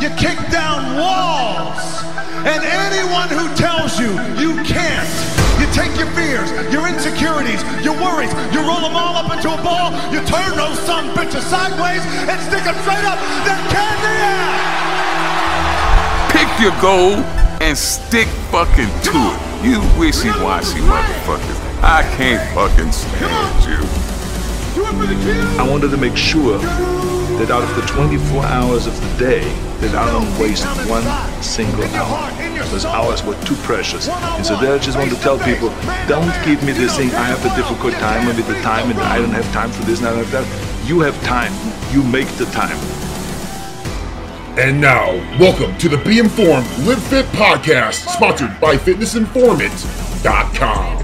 You kick down walls. And anyone who tells you you can't, you take your fears, your insecurities, your worries, you roll them all up into a ball, you turn those some bitches sideways and stick them straight up, then candy ass! Pick your goal and stick fucking to it. You wishy-washy motherfuckers. I can't fucking stand you. I wanted to make sure that out of the 24 hours of the day, that I don't waste one single hour. Those hours were too precious. And so there I just want to tell people, don't give me this thing, I have a difficult time with the time and I don't have time for this and I don't have that. You have time. You make the time. And now, welcome to the Be Informed Live Fit podcast, sponsored by FitnessInformant.com.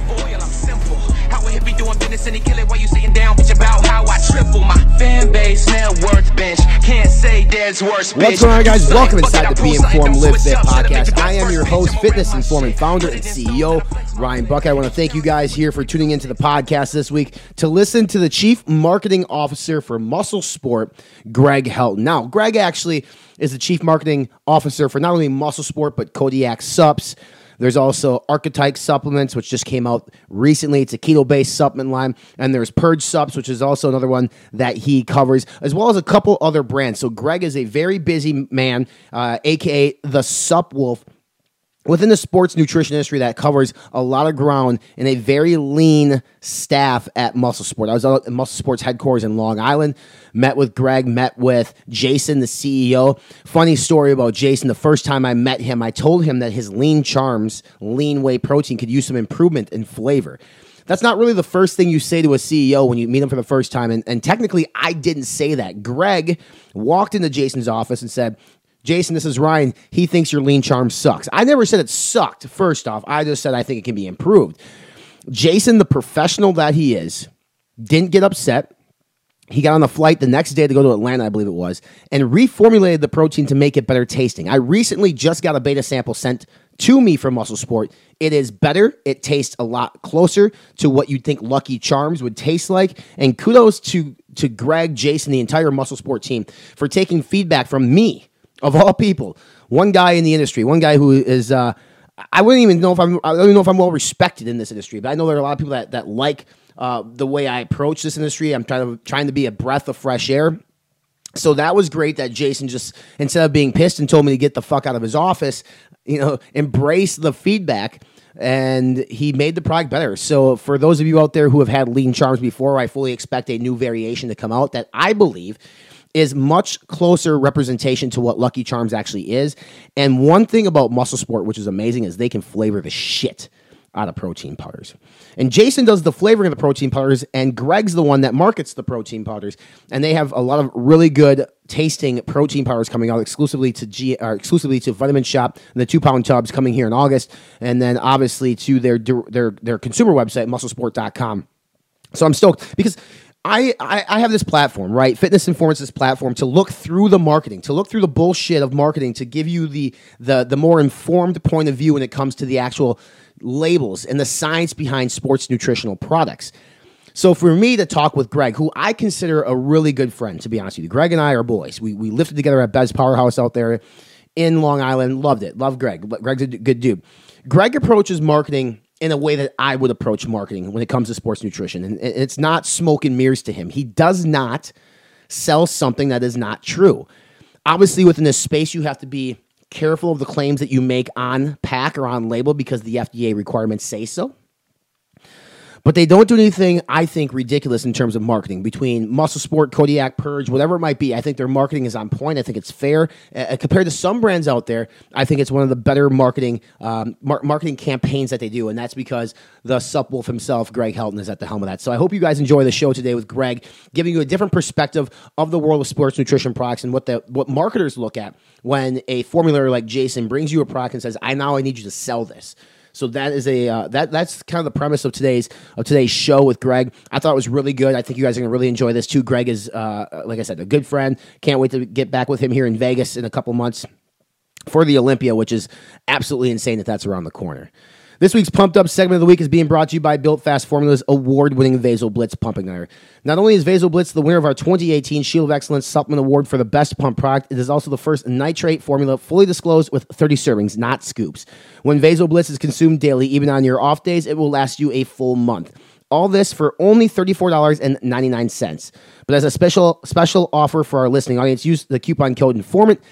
triple my fan base, net worth bench. Can't say there's worse, bitch. What's going on, guys? Welcome inside the Be Informed Live Fit switch up, should've been podcast. I am your host, fitness informant, founder, and CEO, Ryan Buck. I want to thank you guys here for tuning into the podcast this week to listen to the Chief Marketing Officer for Muscle Sport, Greg Helton. Now, Greg actually is the Chief Marketing Officer for not only Muscle Sport, but Kodiak Sups. There's also Archetype Supplements, which just came out recently. It's a keto based supplement line. And there's Purge Sups, which is also another one that he covers, as well as a couple other brands. So Greg is a very busy man, uh, aka the Sup Wolf within the sports nutrition industry that covers a lot of ground in a very lean staff at Muscle Sport. I was at Muscle Sports headquarters in Long Island, met with Greg, met with Jason, the CEO. Funny story about Jason. The first time I met him, I told him that his lean charms, lean whey protein could use some improvement in flavor. That's not really the first thing you say to a CEO when you meet him for the first time. And, and technically, I didn't say that. Greg walked into Jason's office and said, Jason, this is Ryan. He thinks your lean charm sucks. I never said it sucked, first off. I just said I think it can be improved. Jason, the professional that he is, didn't get upset. He got on the flight the next day to go to Atlanta, I believe it was, and reformulated the protein to make it better tasting. I recently just got a beta sample sent to me from Muscle Sport. It is better. It tastes a lot closer to what you'd think Lucky Charms would taste like. And kudos to to Greg, Jason, the entire Muscle Sport team for taking feedback from me, of all people, one guy in the industry, one guy who is. Uh, I wouldn't even know if I'm. I don't even know if I'm well respected in this industry, but I know there are a lot of people that that like uh, the way I approach this industry. I'm trying to trying to be a breath of fresh air. So that was great that Jason just instead of being pissed and told me to get the fuck out of his office, you know, embrace the feedback and he made the product better. So for those of you out there who have had lean charms before, I fully expect a new variation to come out that I believe is much closer representation to what Lucky Charms actually is. And one thing about Muscle Sport, which is amazing, is they can flavor the shit out of protein powders. And Jason does the flavoring of the protein powders, and Greg's the one that markets the protein powders. And they have a lot of really good tasting protein powders coming out exclusively to G, or exclusively to Vitamin Shop and the two pound tubs coming here in August, and then obviously to their their their consumer website, musclesport.com. So I'm stoked because I, I, I have this platform, right? Fitness Informants this platform to look through the marketing, to look through the bullshit of marketing, to give you the the the more informed point of view when it comes to the actual labels and the science behind sports nutritional products. So for me to talk with Greg, who I consider a really good friend, to be honest with you, Greg and I are boys. We we lifted together at Bev's Powerhouse out there in Long Island. Loved it. Love Greg. Greg's a good dude. Greg approaches marketing in a way that I would approach marketing when it comes to sports nutrition. And it's not smoke and mirrors to him. He does not sell something that is not true. Obviously, within this space, you have to be careful of the claims that you make on pack or on label because the FDA requirements say so. But they don't do anything, I think, ridiculous in terms of marketing between Muscle Sport, Kodiak, Purge, whatever it might be. I think their marketing is on point. I think it's fair. Uh, compared to some brands out there, I think it's one of the better marketing um, mar- marketing campaigns that they do. And that's because the Supwolf himself, Greg Helton, is at the helm of that. So I hope you guys enjoy the show today with Greg, giving you a different perspective of the world of sports nutrition products and what the what marketers look at when a formulator like Jason brings you a product and says, "I now I need you to sell this." So that is a uh, that that's kind of the premise of today's of today's show with Greg. I thought it was really good. I think you guys are gonna really enjoy this too. Greg is uh, like I said, a good friend. Can't wait to get back with him here in Vegas in a couple months for the Olympia, which is absolutely insane that that's around the corner. This week's Pumped Up segment of the week is being brought to you by Built Fast Formula's award winning Vasal Blitz pumping iron. Not only is Vasal Blitz the winner of our 2018 Shield of Excellence Supplement Award for the best pump product, it is also the first nitrate formula fully disclosed with 30 servings, not scoops. When Vasal Blitz is consumed daily, even on your off days, it will last you a full month. All this for only $34.99. But as a special special offer for our listening audience, use the coupon code INFORMANT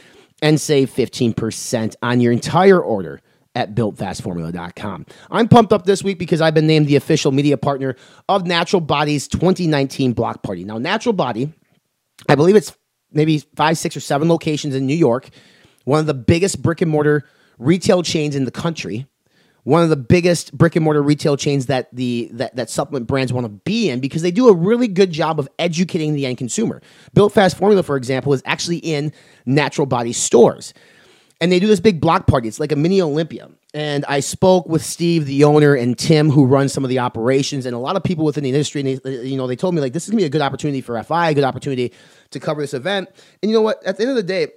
and save 15% on your entire order at builtfastformula.com. I'm pumped up this week because I've been named the official media partner of Natural Body's 2019 block party. Now, Natural Body, I believe it's maybe five, six, or seven locations in New York, one of the biggest brick and mortar retail chains in the country. One of the biggest brick and mortar retail chains that the that, that supplement brands want to be in because they do a really good job of educating the end consumer. Built Fast Formula, for example, is actually in Natural Body stores and they do this big block party. It's like a mini Olympia. And I spoke with Steve, the owner, and Tim, who runs some of the operations, and a lot of people within the industry. And they, you know, they told me like this is gonna be a good opportunity for FI, a good opportunity to cover this event. And you know what? At the end of the day,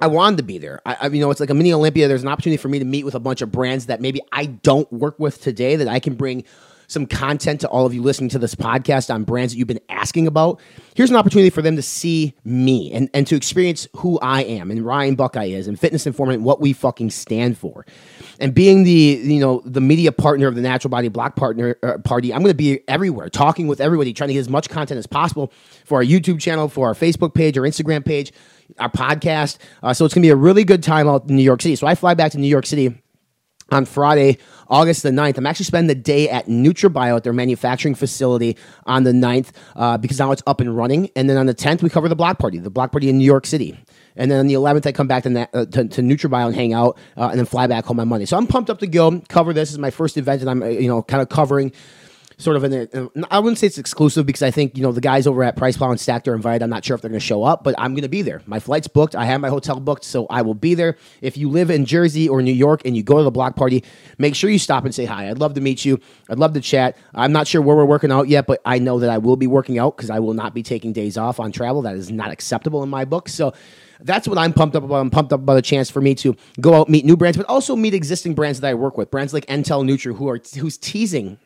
I wanted to be there. I, I, you know, it's like a mini Olympia. There's an opportunity for me to meet with a bunch of brands that maybe I don't work with today that I can bring some content to all of you listening to this podcast on brands that you've been asking about. Here's an opportunity for them to see me and, and to experience who I am and Ryan Buckeye is and Fitness Informant, what we fucking stand for. And being the you know the media partner of the Natural Body Block Partner uh, Party, I'm going to be everywhere, talking with everybody, trying to get as much content as possible for our YouTube channel, for our Facebook page, our Instagram page, our podcast. Uh, so it's going to be a really good time out in New York City. So I fly back to New York City on Friday, August the 9th. I'm actually spending the day at NutraBio at their manufacturing facility on the 9th uh, because now it's up and running. And then on the 10th, we cover the block party, the block party in New York City. And then on the 11th, I come back to, uh, to, to NutraBio and hang out uh, and then fly back home on Monday. So I'm pumped up to go cover this. this is my first event and I'm, uh, you know, kind of covering sort of an I wouldn't say it's exclusive because I think you know the guys over at Price Plow and Stack3d are invited. I'm not sure if they're going to show up, but I'm going to be there. My flight's booked. I have my hotel booked, so I will be there. If you live in Jersey or New York and you go to the block party, make sure you stop and say hi. I'd love to meet you. I'd love to chat. I'm not sure where we're working out yet, but I know that I will be working out because I will not be taking days off on travel. That is not acceptable in my book. So that's what I'm pumped up about. I'm pumped up about a chance for me to go out, meet new brands, but also meet existing brands that I work with. Brands like Entel Nutri, who are who's teasing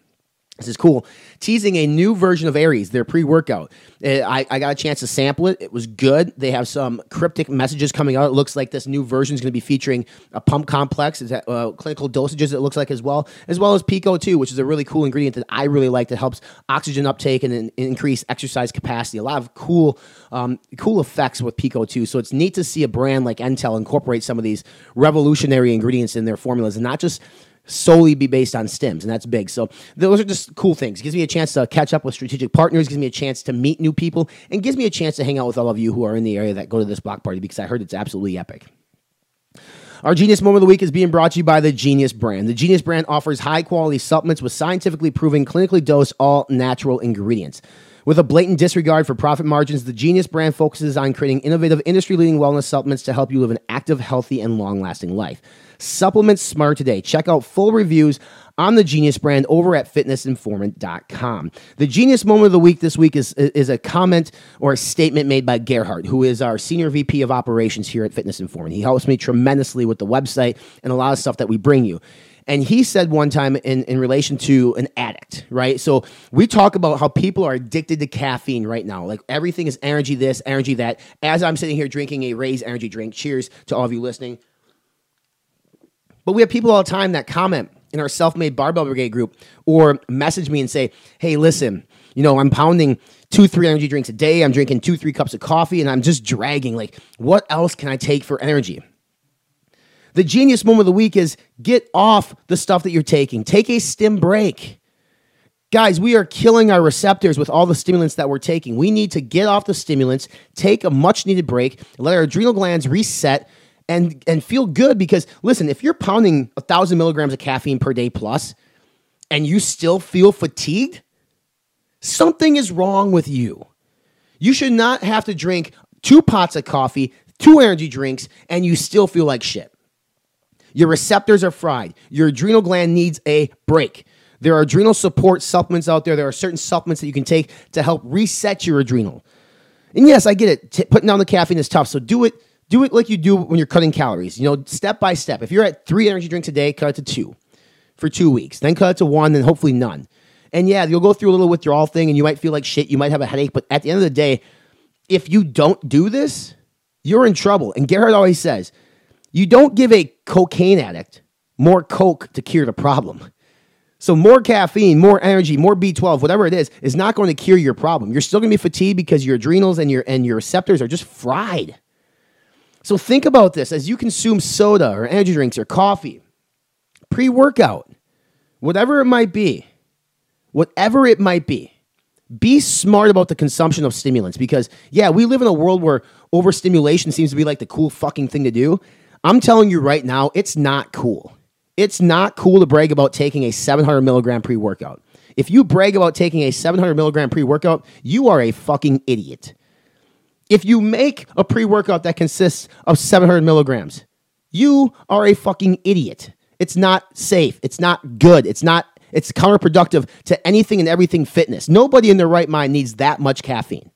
this is cool. Teasing a new version of Aries, their pre workout. Uh, I, I got a chance to sample it. It was good. They have some cryptic messages coming out. It looks like this new version is going to be featuring a pump complex, is that, uh, clinical dosages, it looks like as well, as well as PeakO2, which is a really cool ingredient that I really like that helps oxygen uptake and, and increase exercise capacity. A lot of cool, um, cool effects with PeakO2. So it's neat to see a brand like Intel incorporate some of these revolutionary ingredients in their formulas and not just solely be based on stims, and that's big. So those are just cool things. It gives me a chance to catch up with strategic partners, gives me a chance to meet new people, and gives me a chance to hang out with all of you who are in the area that go to this block party because I heard it's absolutely epic. Our Genius Moment of the Week is being brought to you by the Genius brand. The Genius brand offers high quality supplements with scientifically proven, clinically dosed, all natural ingredients. With a blatant disregard for profit margins, the Genius brand focuses on creating innovative, industry leading wellness supplements to help you live an active, healthy, and long lasting life. Supplement smart today. Check out full reviews on the Genius brand over at fitnessinformant.com. The Genius moment of the week this week is, is a comment or a statement made by Gerhard, who is our senior VP of operations here at Fitness Informant. He helps me tremendously with the website and a lot of stuff that we bring you. And he said one time in, in relation to an addict, right? So we talk about how people are addicted to caffeine right now. Like everything is energy this, energy that. As I'm sitting here drinking a Raise energy drink, cheers to all of you listening. But we have people all the time that comment in our self made barbell brigade group or message me and say, hey, listen, you know, I'm pounding two, three energy drinks a day. I'm drinking two, three cups of coffee, and I'm just dragging. Like, what else can I take for energy? The genius moment of the week is get off the stuff that you're taking. Take a stim break. Guys, we are killing our receptors with all the stimulants that we're taking. We need to get off the stimulants, take a much needed break, let our adrenal glands reset, and and feel good because listen, if you're pounding a thousand milligrams of caffeine per day plus, and you still feel fatigued, something is wrong with you. You should not have to drink two pots of coffee, two energy drinks, and you still feel like shit. Your receptors are fried. Your adrenal gland needs a break. There are adrenal support supplements out there. There are certain supplements that you can take to help reset your adrenal. And yes, I get it. T- putting down the caffeine is tough. So do it do it like you do when you're cutting calories. You know, step by step. If you're at three energy drinks a day, cut it to two. for two weeks, then cut it to one, then hopefully none. And yeah, you'll go through a little withdrawal thing and you might feel like shit. You might have a headache. But at the end of the day, if you don't do this, you're in trouble. And Gerhard always says, you don't give a cocaine addict more coke to cure the problem. So more caffeine, more energy, more B12, whatever it is, is not going to cure your problem. You're still going to be fatigued because your adrenals and your and your receptors are just fried. So think about this as you consume soda or energy drinks or coffee, pre-workout, whatever it might be, whatever it might be. Be smart about the consumption of stimulants because yeah, we live in a world where overstimulation seems to be like the cool fucking thing to do. I'm telling you right now, it's not cool. It's not cool to brag about taking a 700 milligram pre workout. If you brag about taking a 700 milligram pre workout, you are a fucking idiot. If you make a pre workout that consists of 700 milligrams, you are a fucking idiot. It's not safe. It's not good. It's not, it's counterproductive to anything and everything fitness. Nobody in their right mind needs that much caffeine.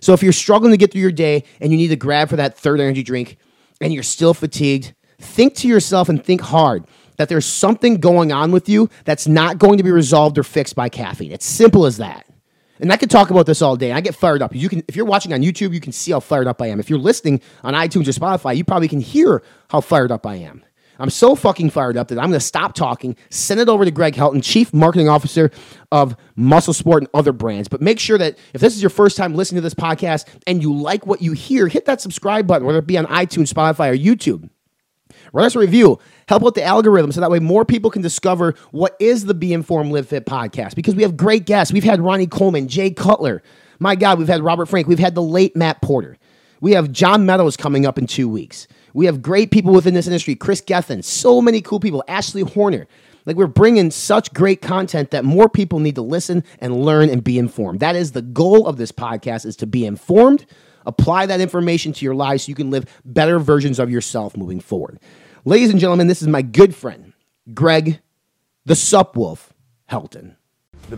So if you're struggling to get through your day and you need to grab for that third energy drink and you're still fatigued, think to yourself and think hard that there's something going on with you that's not going to be resolved or fixed by caffeine. It's simple as that. And I could talk about this all day. I get fired up. You can, if you're watching on YouTube, you can see how fired up I am. If you're listening on iTunes or Spotify, you probably can hear how fired up I am. I'm so fucking fired up that I'm going to stop talking, send it over to Greg Helton, Chief Marketing Officer of Muscle Sport and other brands. But make sure that if this is your first time listening to this podcast and you like what you hear, hit that subscribe button, whether it be on iTunes, Spotify, or YouTube. Write us a review. Help out the algorithm so that way more people can discover what is the Be Informed Live Fit podcast because we have great guests. We've had Ronnie Coleman, Jay Cutler. My God, we've had Robert Frank. We've had the late Matt Porter. We have John Meadows coming up in two weeks. We have great people within this industry. Chris Gethin, so many cool people. Ashley Horner. Like we're bringing such great content that more people need to listen and learn and be informed. That is the goal of this podcast is to be informed, apply that information to your life so you can live better versions of yourself moving forward. Ladies and gentlemen, this is my good friend, Greg the Supwolf Helton. The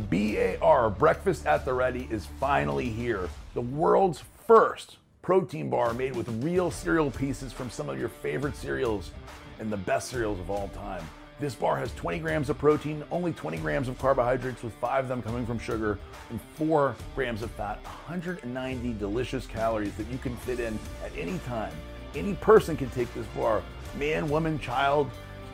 BAR Breakfast at the Ready is finally here. The world's first protein bar made with real cereal pieces from some of your favorite cereals and the best cereals of all time. This bar has 20 grams of protein, only 20 grams of carbohydrates, with five of them coming from sugar, and four grams of fat, 190 delicious calories that you can fit in at any time. Any person can take this bar man, woman, child,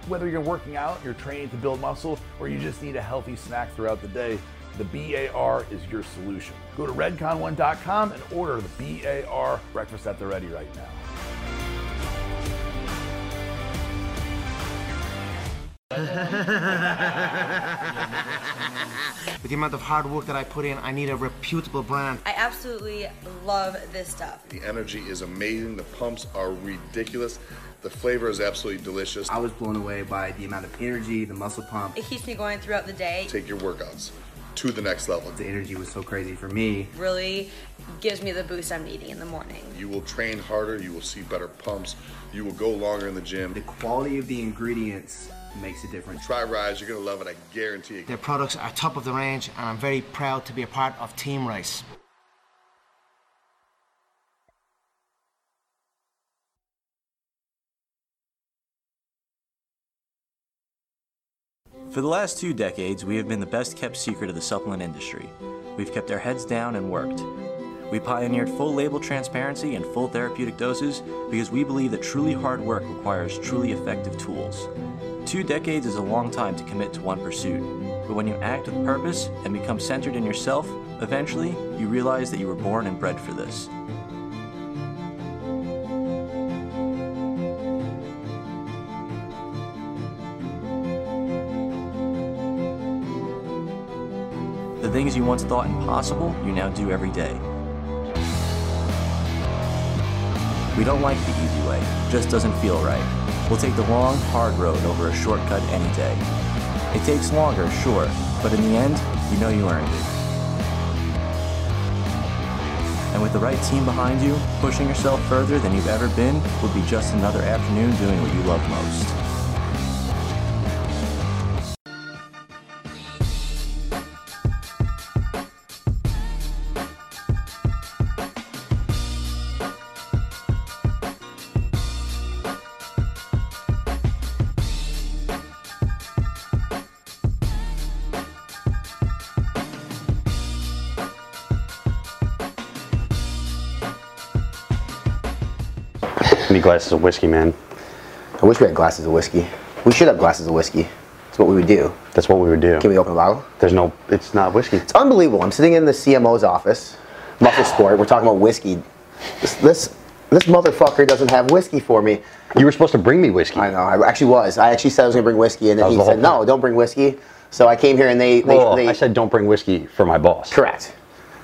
whether you're working out, you're training to build muscle, or you just need a healthy snack throughout the day, the BAR is your solution. Go to redcon1.com and order the BAR Breakfast at the Ready right now. With the amount of hard work that I put in, I need a reputable brand. I absolutely love this stuff. The energy is amazing. The pumps are ridiculous. The flavor is absolutely delicious. I was blown away by the amount of energy, the muscle pump. It keeps me going throughout the day. Take your workouts to the next level. The energy was so crazy for me. Really gives me the boost I'm needing in the morning. You will train harder, you will see better pumps, you will go longer in the gym. The quality of the ingredients makes a difference. Try Rise, you're gonna love it, I guarantee it. Their products are top of the range, and I'm very proud to be a part of Team Rice. For the last two decades, we have been the best kept secret of the supplement industry. We've kept our heads down and worked. We pioneered full label transparency and full therapeutic doses because we believe that truly hard work requires truly effective tools. Two decades is a long time to commit to one pursuit, but when you act with purpose and become centered in yourself, eventually you realize that you were born and bred for this. Things you once thought impossible, you now do every day. We don't like the easy way, just doesn't feel right. We'll take the long, hard road over a shortcut any day. It takes longer, sure, but in the end, you know you earned it. And with the right team behind you, pushing yourself further than you've ever been would be just another afternoon doing what you love most. Need glasses of whiskey, man. I wish we had glasses of whiskey. We should have glasses of whiskey. That's what we would do. That's what we would do. Can we open a bottle? There's no. It's not whiskey. It's unbelievable. I'm sitting in the CMO's office, Muscle Sport. We're talking about whiskey. This, this this motherfucker doesn't have whiskey for me. You were supposed to bring me whiskey. I know. I actually was. I actually said I was going to bring whiskey, and then he the said, "No, don't bring whiskey." So I came here, and they they, Well, they I said don't bring whiskey for my boss. correct,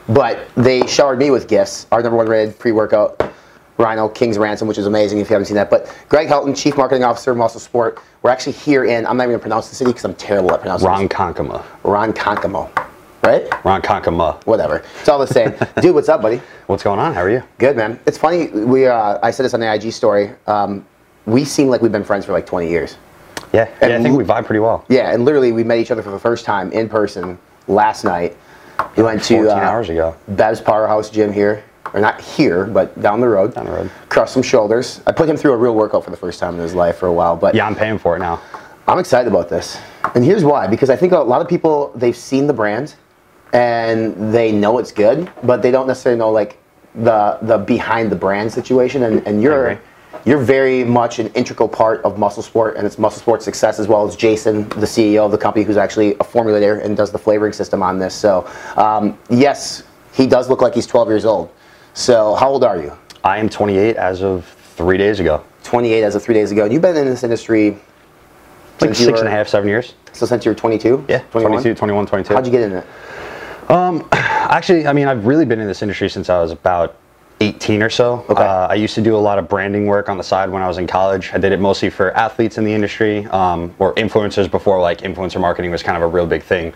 but they showered me with gifts. Our number one red pre-workout. Rhino King's Ransom, which is amazing if you haven't seen that. But Greg Helton, Chief Marketing Officer, Muscle Sport. We're actually here in, I'm not even going to pronounce the city because I'm terrible at pronouncing this. Ronkonkoma. Ronkonkoma. Right? Ronkonkoma. Whatever. It's all the same. Dude, what's up, buddy? What's going on? How are you? Good, man. It's funny. We uh, I said this on the IG story. Um, we seem like we've been friends for like 20 years. Yeah. Yeah. I think we vibe pretty well. Yeah, and literally we met each other for the first time in person last night. We went to 14 uh, hours ago. Bev's Powerhouse Gym here, or not here, but down the road. Down the road. Crossed some shoulders. I put him through a real workout for the first time in his life for a while, but Yeah, I'm paying for it now. I'm excited about this. And here's why because I think a lot of people they've seen the brand and they know it's good, but they don't necessarily know like the the behind the brand situation and, and you're agree. you're very much an integral part of Muscle Sport and it's Muscle Sport success as well as Jason, the CEO of the company, who's actually a formulator and does the flavoring system on this. So um, yes, he does look like he's 12 years old. So how old are you? I am 28 as of three days ago. 28 as of three days ago. And you've been in this industry Like six and a half, seven years. So since you were 22? Yeah, 21? 22, 21, 22. How'd you get in it? Um, Actually, I mean, I've really been in this industry since I was about 18 or so. Okay. Uh, I used to do a lot of branding work on the side when I was in college. I did it mostly for athletes in the industry um, or influencers before like influencer marketing was kind of a real big thing.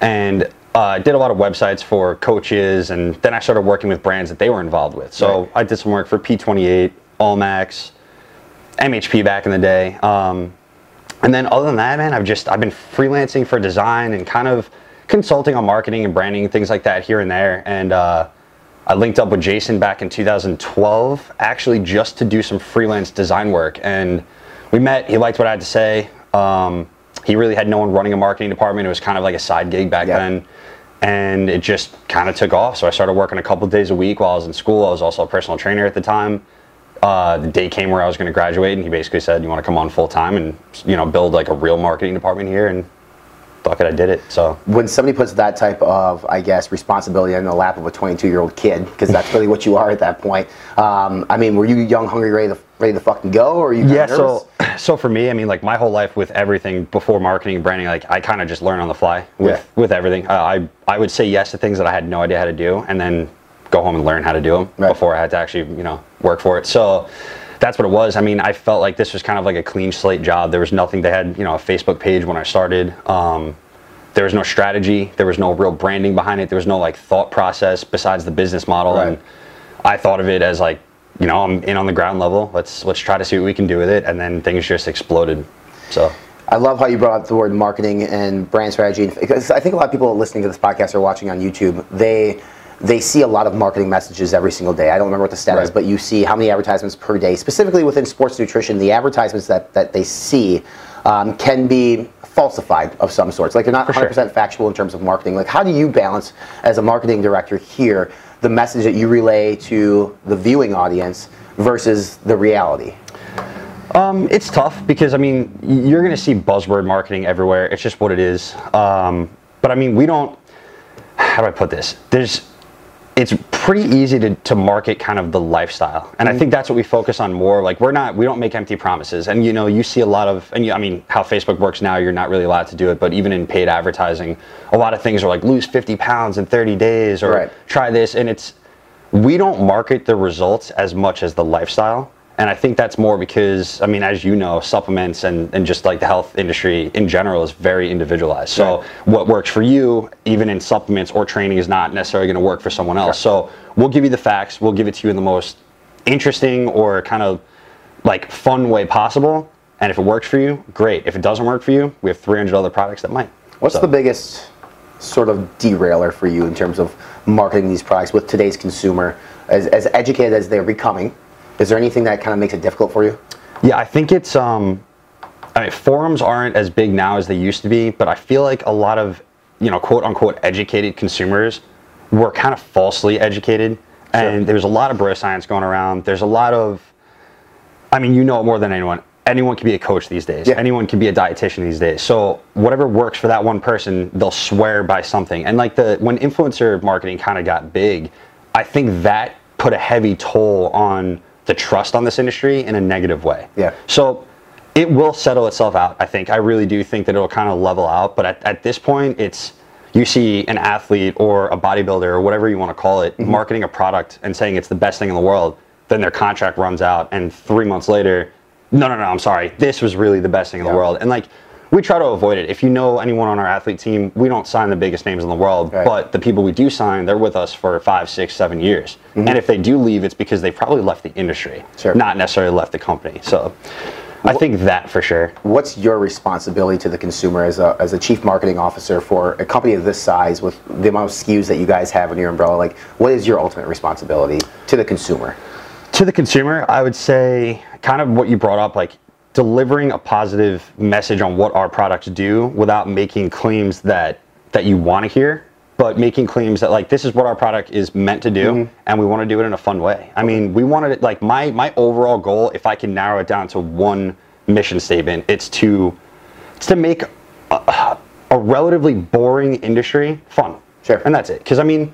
And uh, I did a lot of websites for coaches, and then I started working with brands that they were involved with. So Right. I did some work for P28, Allmax, MHP back in the day. Um, and then other than that, man, I've just I've been freelancing for design and kind of consulting on marketing and branding and things like that here and there. And uh, I linked up with Jason back in 2012, actually just to do some freelance design work. And we met. He liked what I had to say. Um, he really had no one running a marketing department. It was kind of like a side gig back Yeah. then. And it just kind of took off. So I started working a couple days a week while I was in school. I was also a personal trainer at the time uh, the day came where I was going to graduate, and he basically said, "You want to come on full time and you know build like a real marketing department here?" And fuck it, I did it. So when somebody puts that type of, I guess, responsibility in the lap of a 22 year old kid, because that's really what you are at that point. Um, I mean, were you young, hungry, ready to ready to fucking go, or are you? yeah, nervous? so so for me, I mean, like my whole life with everything before marketing and branding, like I kind of just learn on the fly with Yeah. with everything. Uh, I I would say yes to things that I had no idea how to do, and then go home and learn how to do them Right. before I had to actually you know work for it. So. That's what it was. I mean, I felt like this was kind of like a clean slate job. There was nothing. They had, you know, a Facebook page when I started. Um, there was no strategy. There was no real branding behind it. There was no like thought process besides the business model. Right. And I thought of it as like, you know, I'm in on the ground level. Let's let's try to see what we can do with it. And then things just exploded. So I love how you brought up the word marketing and brand strategy because I think a lot of people listening to this podcast or watching on YouTube, they they see a lot of marketing messages every single day. I don't remember what the stat is, but you see how many advertisements per day, specifically within sports nutrition, the advertisements that, that they see um, can be falsified of some sorts. Like they're not For 100% factual in terms of marketing. Like how do you balance as a marketing director here the message that you relay to the viewing audience versus the reality? um, it's tough because I mean, you're going to see buzzword marketing everywhere. It's just what it is. Um, but I mean, we don't. How do I put this? There's. It's pretty easy to, to market kind of the lifestyle, and I mm. think that's what we focus on more. Like we're not, we don't make empty promises, and you know, you see a lot of, and you, I mean, how Facebook works now, you're not really allowed to do it, but even in paid advertising, a lot of things are like lose 50 pounds in 30 days, or Right. try this, and it's we don't market the results as much as the lifestyle. And I think that's more because, I mean, as you know, supplements and, and just like the health industry in general is very individualized. So what works for you, even in supplements or training, is not necessarily going to work for someone else. So we'll give you the facts, we'll give it to you in the most interesting or kind of like fun way possible. And if it works for you, great. If it doesn't work for you, we have 300 other products that might. What's So- the biggest sort of derailer for you in terms of marketing these products with today's consumer, as, as educated as they're becoming? Is there anything that kind of makes it difficult for you? Yeah, I think it's um, I mean, forums aren't as big now as they used to be, but I feel like a lot of you know quote unquote educated consumers were kind of falsely educated, and there's a lot of bro science going around. There's a lot of I mean, you know it more than anyone. Anyone can be a coach these days. Yeah. Anyone can be a dietitian these days. So whatever works for that one person, they'll swear by something. And like the when influencer marketing kind of got big, I think that put a heavy toll on the trust on this industry in a negative way. Yeah. So it will settle itself out. I think. I really do think that it'll kind of level out. But at, at this point, it's you see an athlete or a bodybuilder or whatever you want to call it mm-hmm. marketing a product and saying it's the best thing in the world. Then their contract runs out, and three months later, no, no, no, I'm sorry. This was really the best thing in the world. And like, we try to avoid it. If you know anyone on our athlete team, we don't sign the biggest names in the world, Right. but the people we do sign, they're with us for five, six, seven years. Mm-hmm. And if they do leave, it's because they probably left the industry, Sure. not necessarily left the company. So I think that for sure. What's your responsibility to the consumer as a, as a chief marketing officer for a company of this size with the amount of SKUs that you guys have in your umbrella? Like, what is your ultimate responsibility to the consumer? To the consumer, I would say kind of what you brought up, like delivering a positive message on what our products do without making claims that that you want to hear, but making claims that like this is what our product is meant to do, mm-hmm. and we want to do it in a fun way. I mean, we wanted it like my my overall goal, if I can narrow it down to one mission statement, it's to it's to make a, a relatively boring industry fun. Sure. And that's it. Because I mean,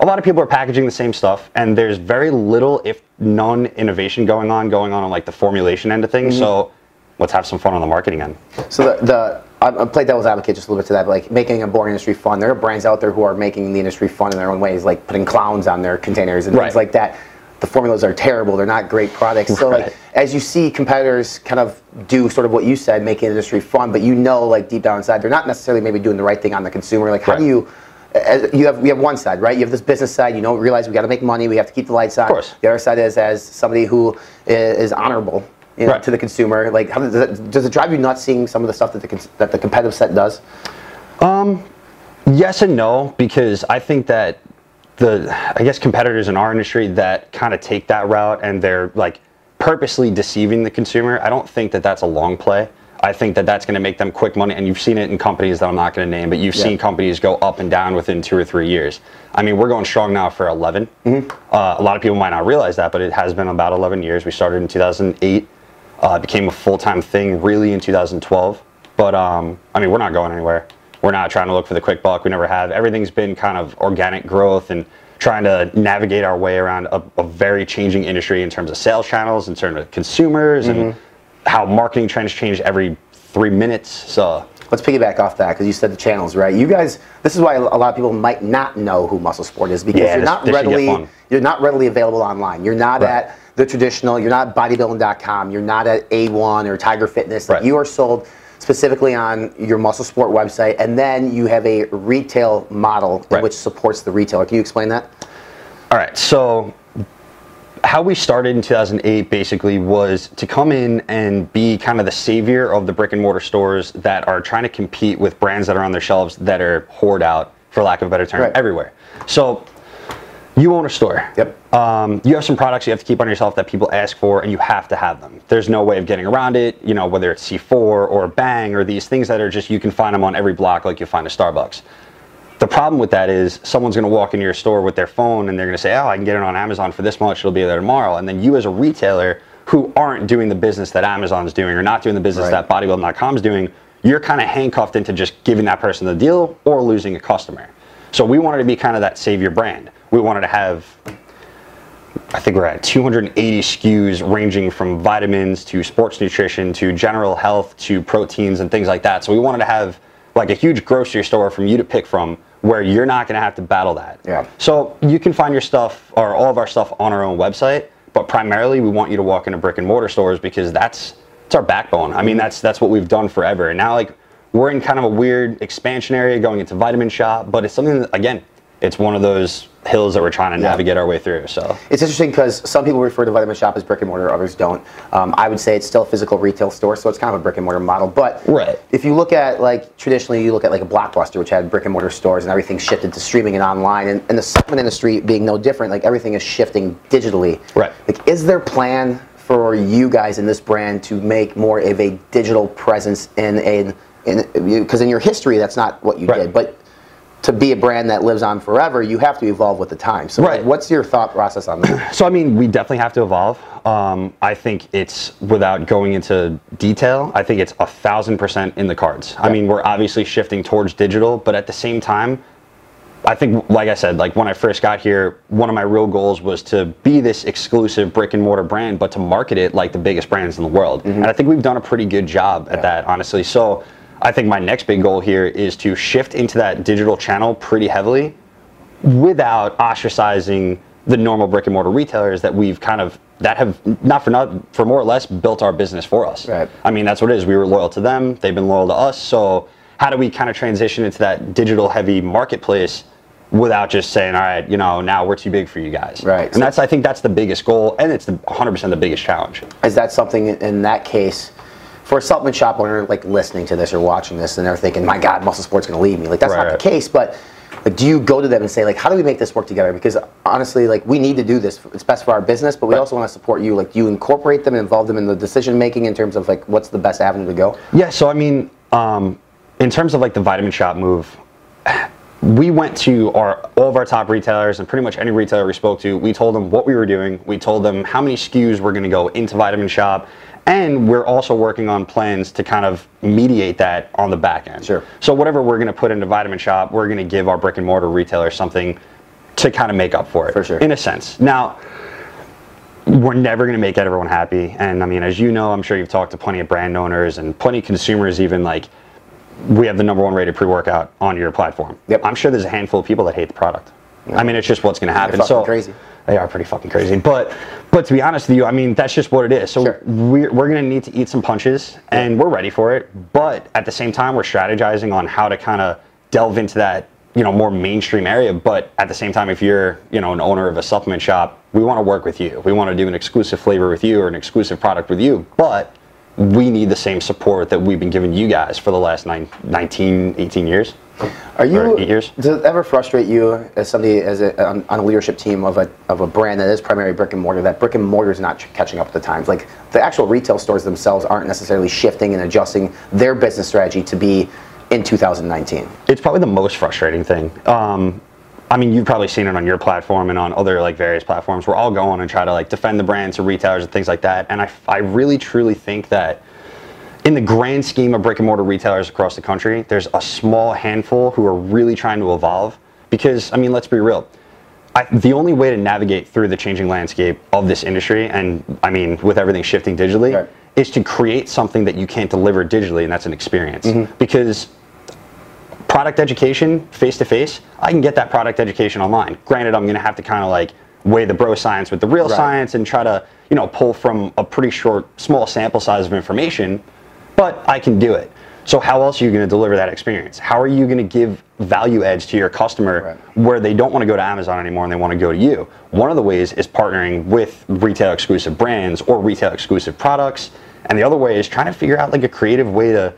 a lot of people are packaging the same stuff, and there's very little, if none, innovation going on, going on on like the formulation end of things. Mm-hmm. So let's have some fun on the marketing end. So the, the I I play devil's advocate just a little bit to that, but like making a boring industry fun. There are brands out there who are making the industry fun in their own ways, like putting clowns on their containers and Right. things like that. The formulas are terrible. They're not great products. So like as you see competitors kind of do sort of what you said, making industry fun, but you know like deep down inside they're not necessarily maybe doing the right thing on the consumer. Like how do you as you have we have one side, right? You have this business side. You don't realize we got to make money. We have to keep the lights on. Of course. The other side is as somebody who is honorable, you know, Right. to the consumer. Like, how does it, does it drive you nuts seeing some of the stuff that the that the competitive set does? Um, Yes and no, because I think that the I guess competitors in our industry that kind of take that route and they're like purposely deceiving the consumer. I don't think that that's a long play. I think that that's going to make them quick money, and you've seen it in companies that I'm not going to name, but you've Yeah. seen companies go up and down within two or three years. I mean, we're going strong now for 11. Mm-hmm. Uh, a lot of people might not realize that, but it has been about 11 years. We started in 2008, uh, it became a full-time thing really in 2012. But um, I mean, we're not going anywhere. We're not trying to look for the quick buck. We never have. Everything's been kind of organic growth and trying to navigate our way around a, a very changing industry in terms of sales channels, in terms of consumers, and how marketing trends change every three minutes. So Let's piggyback off that because you said the channels, right? You guys, this is why a lot of people might not know who Muscle Sport is because Yeah, you're this- not this readily you're not readily available online. You're not Right. at the traditional. You're not bodybuilding.com. You're not at A1 or Tiger Fitness. Like, Right. You are sold specifically on your Muscle Sport website, and then you have a retail model Right. which supports the retailer. Can you explain that? All right, so how we started in 2008 basically was to come in and be kind of the savior of the brick and mortar stores that are trying to compete with brands that are on their shelves that are hoard out, for lack of a better term, Right. everywhere. So you own a store. Yep. Um, you have some products you have to keep on yourself that people ask for, and you have to have them. There's no way of getting around it. You know, whether it's C4 or Bang or these things that are just you can find them on every block like you find a Starbucks. The problem with that is someone's going to walk into your store with their phone and they're going to say, "Oh, I can get it on Amazon for this much. It'll be there tomorrow." And then you, as a retailer who aren't doing the business that Amazon's doing or not doing the business Right. that Bodybuilding.com's doing, you're kind of handcuffed into just giving that person the deal or losing a customer. So we wanted to be kind of that savior brand. We wanted to have I think we're at 280 SKUs ranging from vitamins to sports nutrition to general health to proteins and things like that. So we wanted to have like a huge grocery store from you to pick from where you're not going to have to battle that. Yeah. So you can find your stuff or all of our stuff on our own website, but primarily we want you to walk into brick and mortar stores because that's it's our backbone. I mean, that's that's what we've done forever. And now like we're in kind of a weird expansion area going into vitamin shop, but it's something that again, it's one of those hills that we're trying to Yeah. navigate our way through. So It's interesting because some people refer to Vitamin Shop as brick and mortar, others don't. Um, I would say it's still a physical retail store, so it's kind of a brick and mortar model. But Right. if you look at like traditionally, you look at like a Blockbuster, which had brick and mortar stores, and everything shifted to streaming and online, and, and the supplement industry being no different. Like everything is shifting digitally. Right. Like, is there plan for you guys in this brand to make more of a digital presence in a in because in your history that's not what you Right. did, but to be a brand that lives on forever, you have to evolve with the times. So, like, what's your thought process on that? So I mean, we definitely have to evolve. Um, I think it's without going into detail. I think it's a thousand percent in the cards. I mean, we're obviously shifting towards digital, but at the same time, I think, like I said, like when I first got here, one of my real goals was to be this exclusive brick and mortar brand, but to market it like the biggest brands in the world. And I think we've done a pretty good job at that, honestly. So I think my next big goal here is to shift into that digital channel pretty heavily without ostracizing the normal brick and mortar retailers that we've kind of that have not for not for more or less built our business for us. Right. I mean that's what it is. We were loyal to them. They've been loyal to us. So how do we kind of transition into that digital heavy marketplace without just saying, all right, you know, now we're too big for you guys. Right. And that's I think that's the biggest goal, and it's the 100% the biggest challenge. Is that something in that case? For a supplement shop owner, like listening to this or watching this, and they're thinking, "My God, Muscle Sport's going to leave me." Like that's not the case. But like, do you go to them and say, like, "How do we make this work together?" Because honestly, like, we need to do this. It's best for our business, but we also want to support you. Like, do you incorporate them and involve them in the decision making in terms of like what's the best avenue to go? Yeah, so I mean, um, in terms of like the vitamin shop move, we went to our all of our top retailers and pretty much any retailer we spoke to. We told them what we were doing. We told them how many SKUs were going to go into Vitamin Shop, and we're also working on plans to kind of mediate that on the back end. Sure. So whatever we're going to put into Vitamin Shop, we're going to give our brick and mortar retailer something to kind of make up for it. For sure. In a sense. Now we're never going to make everyone happy. And I mean, as you know, I'm sure you've talked to plenty of brand owners and plenty of consumers, even like we have the number one rated pre workout on your platform. Yep. I'm sure there's a handful of people that hate the product. I mean, it's just what's going to happen. So crazy. They are pretty fucking crazy. But but to be honest with you, I mean, that's just what it is. So we're, we're going to need to eat some punches, and we're ready for it. But at the same time, we're strategizing on how to kind of delve into that you know more mainstream area but at the same time if you're you know an owner of a supplement shop we want to work with you we want to do an exclusive flavor with you or an exclusive product with you but we need the same support that we've been giving you guys for the last nine, 19 18 years Are you? Eight years Does it ever frustrate you as somebody as a, on, on a leadership team of a of a brand that is primarily brick and mortar that brick and mortar is not ch- catching up with the times? Like the actual retail stores themselves aren't necessarily shifting and adjusting their business strategy to be in 2019. it's probably the most frustrating thing. Um, I mean, you've probably seen it on your platform and on other like various platforms. We're all going and try to like defend the brand to retailers and things like that. And I, I really truly think that in the grand scheme of brick and mortar retailers across the country, there's a small handful who are really trying to evolve. Because I mean, let's be real. I, the only way to navigate through the changing landscape of this industry, and I mean, with everything shifting digitally, is to create something that you can't deliver digitally, and that's an experience. Mm-hmm. Because product education face to face, I can get that product education online. Granted, I'm going to have to kind of like weigh the bro science with the real Right. science and try to, you know, pull from a pretty short, small sample size of information, but I can do it. So how else are you going to deliver that experience? How are you going to give value edge to your customer where they don't want to go to Amazon anymore and they want to go to you? One of the ways is partnering with retail exclusive brands or retail exclusive products, and the other way is trying to figure out like a creative way to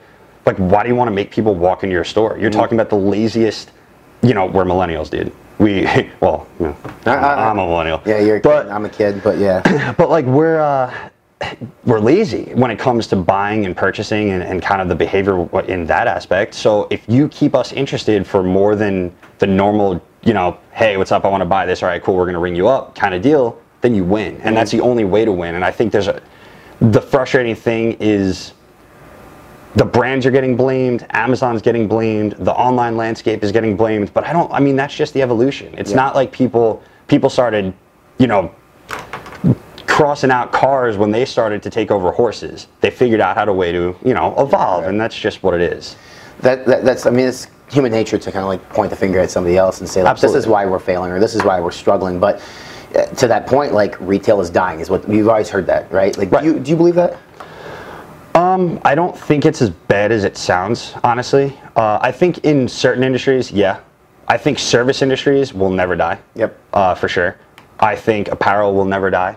like why do you want to make people walk into your store? You're talking about the laziest, you know, we're millennials, dude. We well, you know, I'm a millennial. Yeah, you're. But I'm a kid, but yeah. but like we're uh, we're lazy when it comes to buying and purchasing and, and kind of the behavior in that aspect. So if you keep us interested for more than the normal, you know, hey, what's up? I want to buy this. All right, cool. We're gonna ring you up, kind of deal. Then you win, and that's the only way to win. And I think there's a the frustrating thing is the brands are getting blamed, Amazon's getting blamed, the online landscape is getting blamed, but I don't I mean that's just the evolution. It's Yeah. not like people people started, you know, crossing out cars when they started to take over horses. They figured out how to way to, you know, evolve and that's just what it is. That, that that's I mean it's human nature to kind of like point the finger at somebody else and say like this is why we're failing or this is why we're struggling. But uh, to that point, like retail is dying is what you've always heard that, right? Like do you do you believe that? Um, I don't think it's as bad as it sounds, honestly. Uh, I think in certain industries, yeah. I think service industries will never die. Yep. Uh, for sure. I think apparel will never die.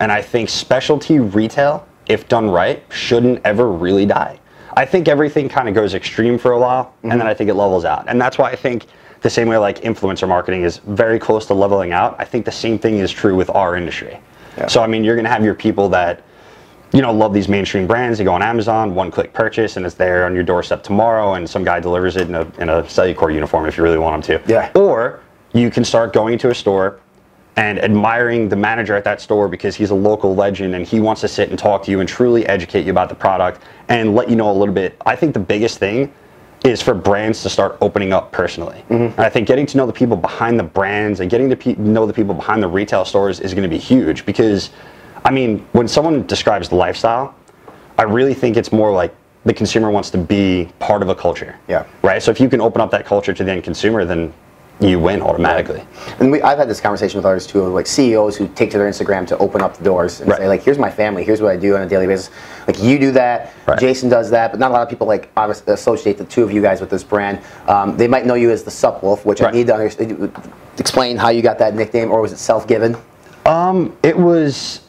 And I think specialty retail, if done right, shouldn't ever really die. I think everything kind of goes extreme for a while, and then mm-hmm. I think it levels out. And that's why I think the same way like influencer marketing is very close to leveling out, I think the same thing is true with our industry. So, I mean, you're going to have your people that you know, love these mainstream brands. You go on Amazon, one click purchase, and it's there on your doorstep tomorrow, and some guy delivers it in a, in a Cellucor uniform if you really want him to. Yeah. Or you can start going to a store and admiring the manager at that store because he's a local legend and he wants to sit and talk to you and truly educate you about the product and let you know a little bit. I think the biggest thing is for brands to start opening up personally. Mm-hmm. And I think getting to know the people behind the brands and getting to pe- know the people behind the retail stores is going to be huge because, I mean, when someone describes the lifestyle, I really think it's more like the consumer wants to be part of a culture. Yeah. Right. So if you can open up that culture to the end consumer, then you win automatically. And we, I've had this conversation with others too, like CEOs who take to their Instagram to open up the doors and Right. say, like, here's my family, here's what I do on a daily basis. Like, you do that, Jason does that, but not a lot of people like associate the two of you guys with this brand. Um, they might know you as the Sup Wolf, which I need to understand. Explain how you got that nickname, or was it self-given? Um, it was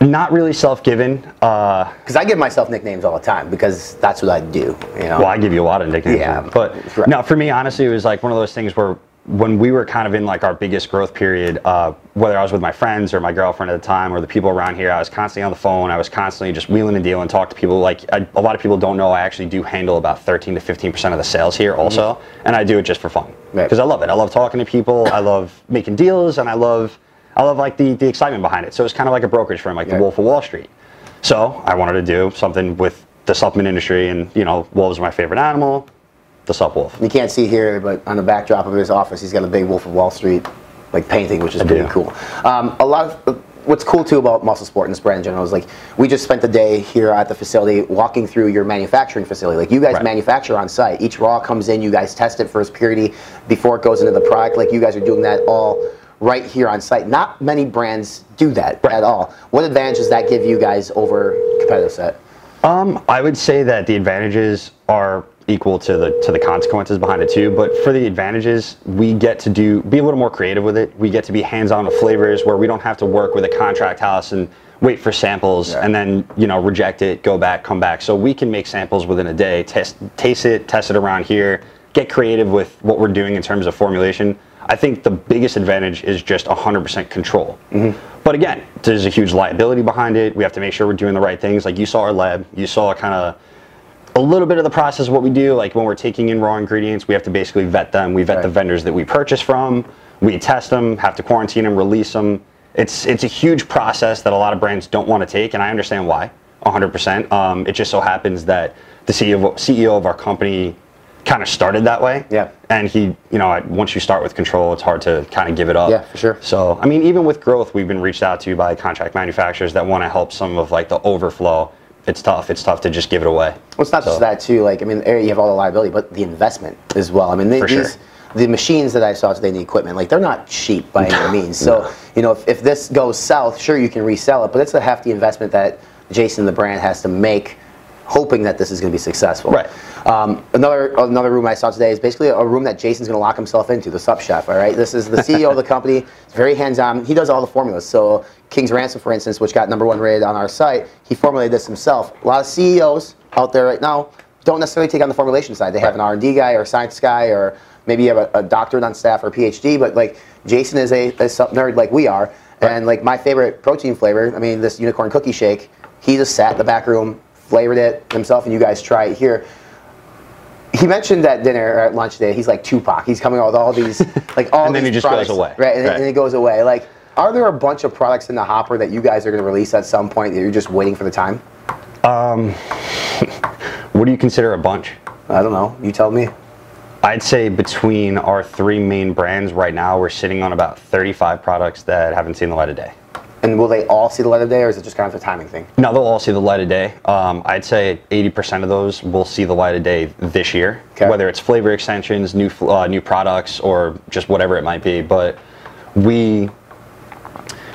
not really self-given. Because I give myself nicknames all the time because that's what I do. You know. Well, I give you a lot of nicknames. Yeah, but no, for me, honestly, it was like one of those things where when we were kind of in like our biggest growth period, uh, whether I was with my friends or my girlfriend at the time or the people around here, I was constantly on the phone. I was constantly just wheeling and dealing, talk to people. Like I, a lot of people don't know, I actually do handle about 13 to 15 percent of the sales here also, and I do it just for fun because I love it. I love talking to people. I love making deals, and I love I love like the the excitement behind it. So it's kind of like a brokerage firm, like the Wolf of Wall Street. So I wanted to do something with the supplement industry, and you know, wolves are my favorite animal. The sup wolf. You can't see here, but on the backdrop of his office, he's got a big Wolf of Wall Street like painting, which is I pretty do. cool. Um, a lot of what's cool too about muscle sport and this brand in general is like we just spent the day here at the facility walking through your manufacturing facility. Like you guys manufacture on site. Each raw comes in, you guys test it for its purity before it goes into the product. Like you guys are doing that all right here on site. Not many brands do that at all. What advantage does that give you guys over competitive set? Um, I would say that the advantages are equal to the to the consequences behind it too. But for the advantages, we get to do be a little more creative with it. We get to be hands-on with flavors where we don't have to work with a contract house and wait for samples and then you know reject it, go back, come back. So we can make samples within a day, test taste it, test it around here, get creative with what we're doing in terms of formulation. I think the biggest advantage is just 100% control. Mm-hmm. But again, there's a huge liability behind it. We have to make sure we're doing the right things. Like you saw our lab, you saw kind of a little bit of the process of what we do. Like when we're taking in raw ingredients, we have to basically vet them. We vet the vendors that we purchase from. We test them, have to quarantine them, release them. It's it's a huge process that a lot of brands don't want to take, and I understand why. 100%. Um, it just so happens that the CEO of, CEO of our company kind of started that way. Yeah. And he, you know, once you start with control, it's hard to kind of give it up. Yeah, for sure. So, I mean, even with growth, we've been reached out to by contract manufacturers that want to help some of like the overflow. It's tough. It's tough to just give it away. Well, it's not just that too. Like I mean, you have all the liability, but the investment as well. I mean, they, sure. these the machines that I saw today, the equipment, like they're not cheap by any means. So you know, if, if this goes south, sure you can resell it, but it's a hefty investment that Jason the brand has to make, hoping that this is going to be successful. Right. Um, another another room I saw today is basically a room that Jason's going to lock himself into, the sub Chef. All right, this is the CEO of the company. He's very hands-on. He does all the formulas. So King's Ransom, for instance, which got number one rated on our site, he formulated this himself. A lot of CEOs out there right now don't necessarily take on the formulation side. They have an R&D guy or a science guy or maybe you have a, a doctorate on staff or a PhD. But like Jason is a, a sup nerd like we are, and like my favorite protein flavor. I mean, this unicorn cookie shake. He just sat in the back room, flavored it himself, and you guys try it here. He mentioned at dinner or at lunch today. He's like Tupac. He's coming out with all these, like all And then these he just goes products, away. right? And, Right. and he goes away. Like, are there a bunch of products in the hopper that you guys are going to release at some point that you're just waiting for the time? Um, what do you consider a bunch? I don't know. You tell me. I'd say between our three main brands right now, we're sitting on about 35 products that haven't seen the light of day. And will they all see the light of day, or is it just kind of a timing thing? No, they'll all see the light of day. Um, I'd say 80% of those will see the light of day this year, whether it's flavor extensions, new uh, new products, or just whatever it might be. But we,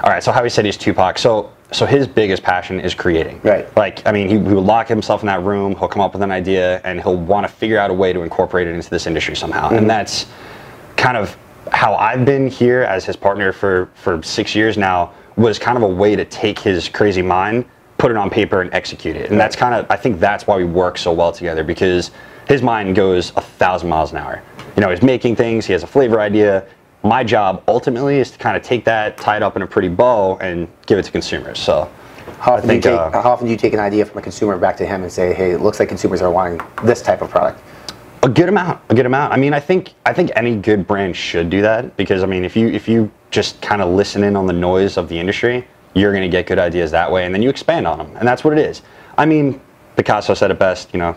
all right. So how he said he's Tupac. So so his biggest passion is creating. Right. Like I mean, he, he would lock himself in that room. He'll come up with an idea, and he'll want to figure out a way to incorporate it into this industry somehow. Mhm. And that's kind of how I've been here as his partner for for six years now was kind of a way to take his crazy mind, put it on paper, and execute it. And that's kind of I think that's why we work so well together because his mind goes a thousand miles an hour. You know, he's making things. He has a flavor idea. My job ultimately is to kind of take that, tie it up in a pretty bow, and give it to consumers. So. How often, think, do you take, uh, how often do you take an idea from a consumer back to him and say, hey, it looks like consumers are wanting this type of product? A good amount, a good amount. I mean, I think I think any good brand should do that because I mean, if you if you just kind of listen in on the noise of the industry, you're going to get good ideas that way, and then you expand on them, and that's what it is. I mean, Picasso said it best. You know,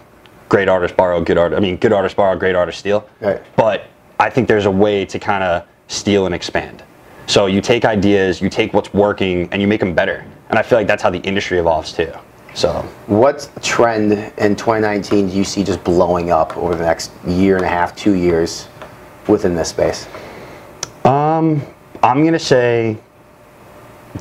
great artists borrow, good art. I mean, good artists borrow, great artists steal. Right. But I think there's a way to kind of steal and expand. So you take ideas, you take what's working, and you make them better. And I feel like that's how the industry evolves too. So What trend in 2019 do you see just blowing up over the next year and a half, two years within this space? Um, I'm gonna say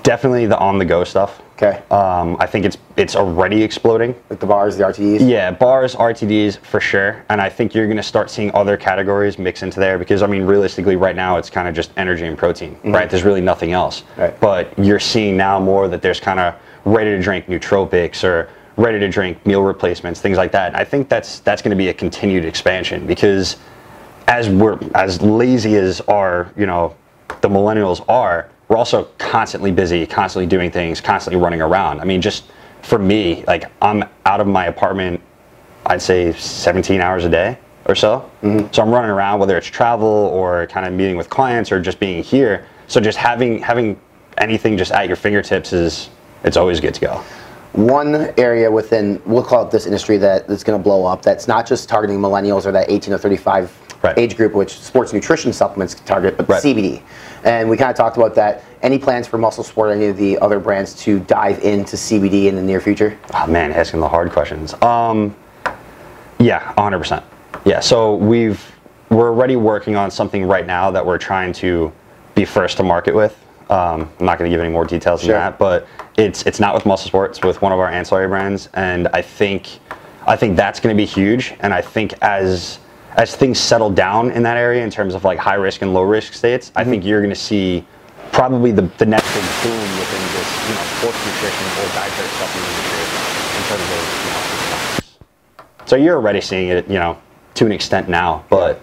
definitely the on-the-go stuff. Okay. Um, I think it's it's already exploding. Like the bars, the RTDs. Yeah, bars, RTDs for sure, and I think you're gonna start seeing other categories mix into there because I mean, realistically, right now it's kind of just energy and protein, right? There's really nothing else. Right. But you're seeing now more that there's kind of ready to drink nootropics or ready to drink meal replacements, things like that. I think that's that's going to be a continued expansion because as we're as lazy as our you know the millennials are, we're also constantly busy, constantly doing things, constantly running around. I mean, just for me, like I'm out of my apartment, I'd say 17 hours a day or so. Mm-hmm. So I'm running around, whether it's travel or kind of meeting with clients or just being here. So just having having anything just at your fingertips is it's always good to go. One area within, we'll call it this industry that that's going to blow up, that's not just targeting millennials or that 18 to 35 age group, which sports nutrition supplements target, but Right. CBD. And we kind of talked about that. Any plans for Muscle Sport, any of the other brands to dive into CBD in the near future? Oh man, asking the hard questions. Um, yeah, 100%. Yeah, so we've we're already working on something right now that we're trying to be first to market with. Um, I'm not going to give any more details Sure. than that, but it's it's not with Muscle Sports, with one of our ancillary brands, and I think I think that's going to be huge. And I think as as things settle down in that area in terms of like high risk and low risk states, I think mm-hmm. you're going to see probably the, the next big boom within this you know sports nutrition or dietary supplement industry in terms of you know, so you're already seeing it, you know, to an extent now. But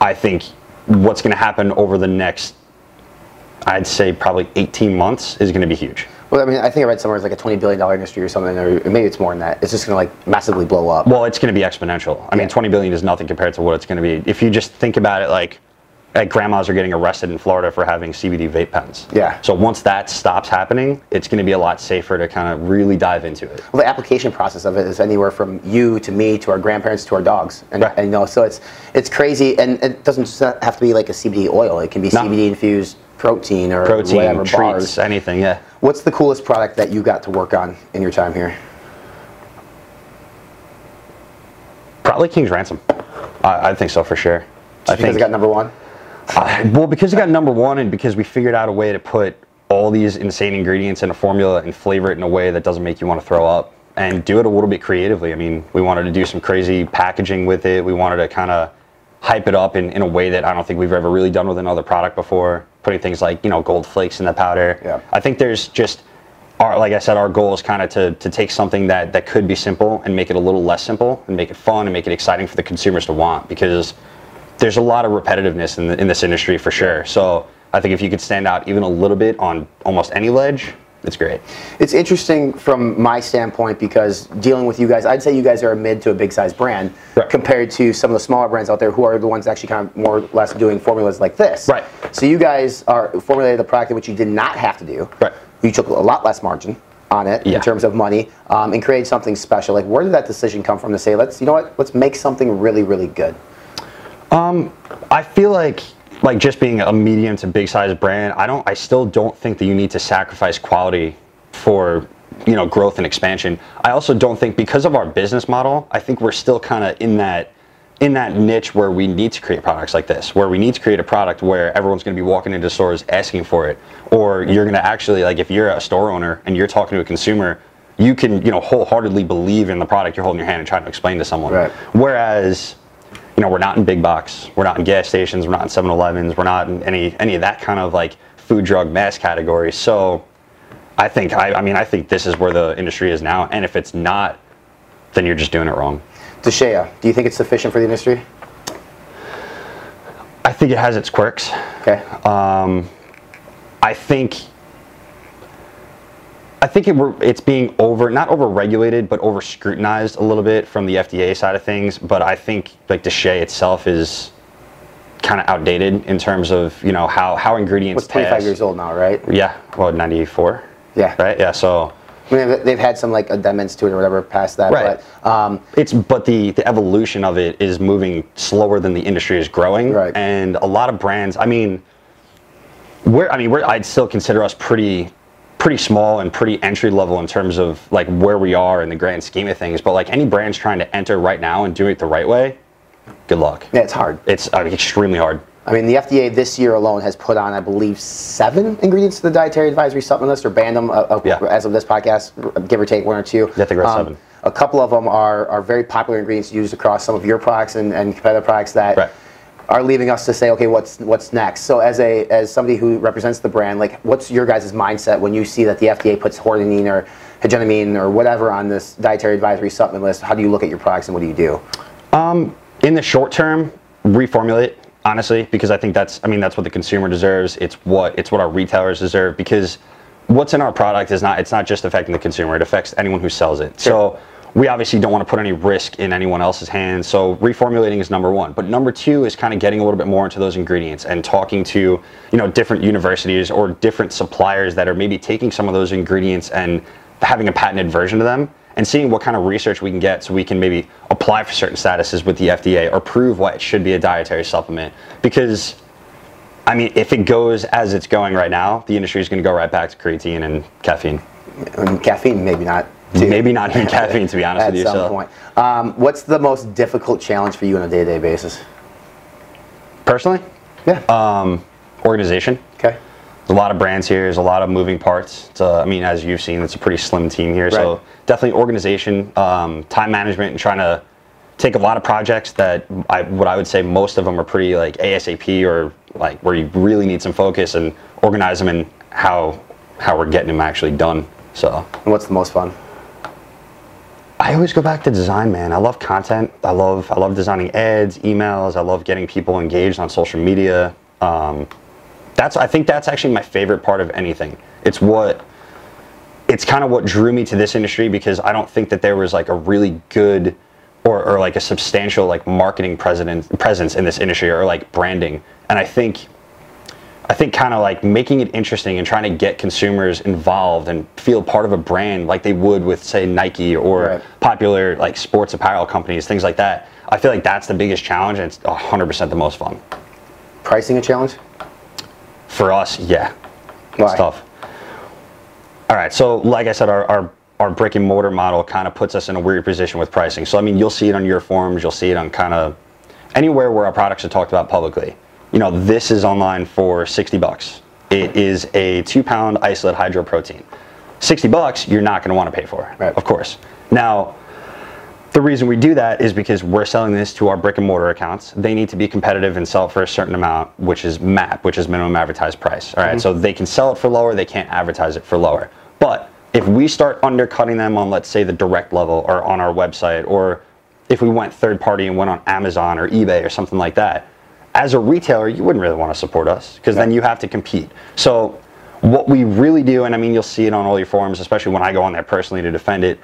I think what's going to happen over the next, I'd say probably 18 months, is going to be huge. Well, I mean, I think I read somewhere it's like a $20 billion industry or something, or maybe it's more than that. It's just going to like massively blow up. Well, it's going to be exponential. I mean, 20 billion is nothing compared to what it's going to be. If you just think about it, like, like grandmas are getting arrested in Florida for having CBD vape pens. Yeah. So once that stops happening, it's going to be a lot safer to kind of really dive into it. Well, the application process of it is anywhere from you to me to our grandparents to our dogs, and, and you know, so it's it's crazy, and it doesn't have to be like a CBD oil. It can be No. CBD infused protein or Protein, whatever treats, bars. anything, yeah. What's the coolest product that you got to work on in your time here? Probably King's Ransom. I, I think so for sure. Just because it got number one. Uh, well, because it got number one, and because we figured out a way to put all these insane ingredients in a formula and flavor it in a way that doesn't make you want to throw up, and do it a little bit creatively. I mean, we wanted to do some crazy packaging with it. We wanted to kind of hype it up in, in a way that I don't think we've ever really done with another product before. Putting things like you know gold flakes in the powder. Yeah. I think there's just our like I said, our goal is kind of to, to take something that, that could be simple and make it a little less simple and make it fun and make it exciting for the consumers to want because there's a lot of repetitiveness in, the, in this industry for sure. So I think if you could stand out even a little bit on almost any ledge, it's great. It's interesting from my standpoint because dealing with you guys, I'd say you guys are a mid to a big size brand compared to some of the smaller brands out there who are the ones actually kind of more or less doing formulas like this. Right. So you guys are formulated the product which you did not have to do. Right. You took a lot less margin on it Yeah. in terms of money um, and created something special. Like where did that decision come from to say let's you know what let's make something really really good. Um, I feel like like just being a medium to big size brand, I don't I still don't think that you need to sacrifice quality for you know growth and expansion. I also don't think because of our business model, I think we're still kind of in that in that niche where we need to create products like this, where we need to create a product where everyone's going to be walking into stores asking for it, or you're going to actually like if you're a store owner and you're talking to a consumer, you can you know wholeheartedly believe in the product you're holding in your hand and trying to explain to someone. Right. Whereas you know, we're not in big box, we're not in gas stations, we're not in 7-Elevens, we're not in any any of that kind of like food drug mass category. So I think I, I mean I think this is where the industry is now, and if it's not, then you're just doing it wrong. DSHEA, do you think it's sufficient for the industry? I think it has its quirks. Okay. Um, I think I think it, we're, it's being over, not over regulated, but over scrutinized a little bit from the FDA side of things. But I think like DSHEA itself is kind of outdated in terms of you know how how ingredients. What's 25 pass. years old now, right? Yeah, well, 94. Yeah. Right. Yeah. So. I mean, they've- they've had some like amendments to it or whatever past that. Right. But um, it's but the the evolution of it is moving slower than the industry is growing. Right. And a lot of brands. I mean, we're I mean we're I'd still consider us pretty pretty small and pretty entry level in terms of like where we are in the grand scheme of things. But like any brands trying to enter right now and do it the right way, good luck. Yeah, it's hard. It's uh, extremely hard. I mean, the FDA this year alone has put on, I believe, seven ingredients to the dietary advisory supplement list, or banned them uh, uh, as of this podcast, give or take one or two. Yeah, I think we're at seven. A couple of them are, are very popular ingredients used across some of your products and, and competitive products that are leaving us to say, okay, what's what's next? So, as a as somebody who represents the brand, like, what's your guys' mindset when you see that the FDA puts hordenine or higenamine or whatever on this dietary advisory supplement list? How do you look at your products and what do you do? Um, in the short term, reformulate honestly because I think that's I mean that's what the consumer deserves. It's what it's what our retailers deserve because what's in our product is not it's not just affecting the consumer. It affects anyone who sells it. So we obviously don't want to put any risk in anyone else's hands. So reformulating is number one. But number two is kind of getting a little bit more into those ingredients and talking to you know different universities or different suppliers that are maybe taking some of those ingredients and having a patented version of them and seeing what kind of research we can get so we can maybe apply for certain statuses with the FDA or prove why it should be a dietary supplement. Because, I mean, if it goes as it's going right now, the industry is going to go right back to creatine and caffeine. Caffeine, maybe not. Maybe not even caffeine, to be honest At with you. At some so. point. Um, what's the most difficult challenge for you on a day-to-day basis? Personally? Yeah. Um, organization. Okay. There's a lot of brands here. There's a lot of moving parts. I mean, as you've seen, it's a pretty slim team here. So definitely organization, um, time management, and trying to take a lot of projects that I, what I would say most of them are pretty like ASAP or like where you really need some focus and organize them and how how we're getting them actually done. So. And what's the most fun? I always go back to design, man. I love content. I love I love designing ads, emails. I love getting people engaged on social media. Um, that's I think that's actually my favorite part of anything. It's what it's kind of what drew me to this industry because I don't think that there was like a really good or, or like a substantial like marketing president presence in this industry or like branding. And I think I think kind of like making it interesting and trying to get consumers involved and feel part of a brand like they would with say Nike or popular like sports apparel companies, things like that. I feel like that's the biggest challenge and it's 100% the most fun. Pricing a challenge? For us, yeah. Why? It's tough. All right, so like I said, our, our, our brick and mortar model kind of puts us in a weird position with pricing. So I mean, you'll see it on your forums, you'll see it on kind of anywhere where our products are talked about publicly. You know, this is online for 60 bucks. It is a two pound isolate hydro protein. 60 bucks, you're not going to want to pay for, of course. Now, the reason we do that is because we're selling this to our brick and mortar accounts. They need to be competitive and sell it for a certain amount, which is MAP, which is minimum advertised price. All right, Mhm. so they can sell it for lower, they can't advertise it for lower. But if we start undercutting them on, let's say, the direct level or on our website, or if we went third party and went on Amazon or eBay or something like that, as a retailer, you wouldn't really want to support us because then you have to compete. So, what we really do, and I mean, you'll see it on all your forums, especially when I go on there personally to defend it.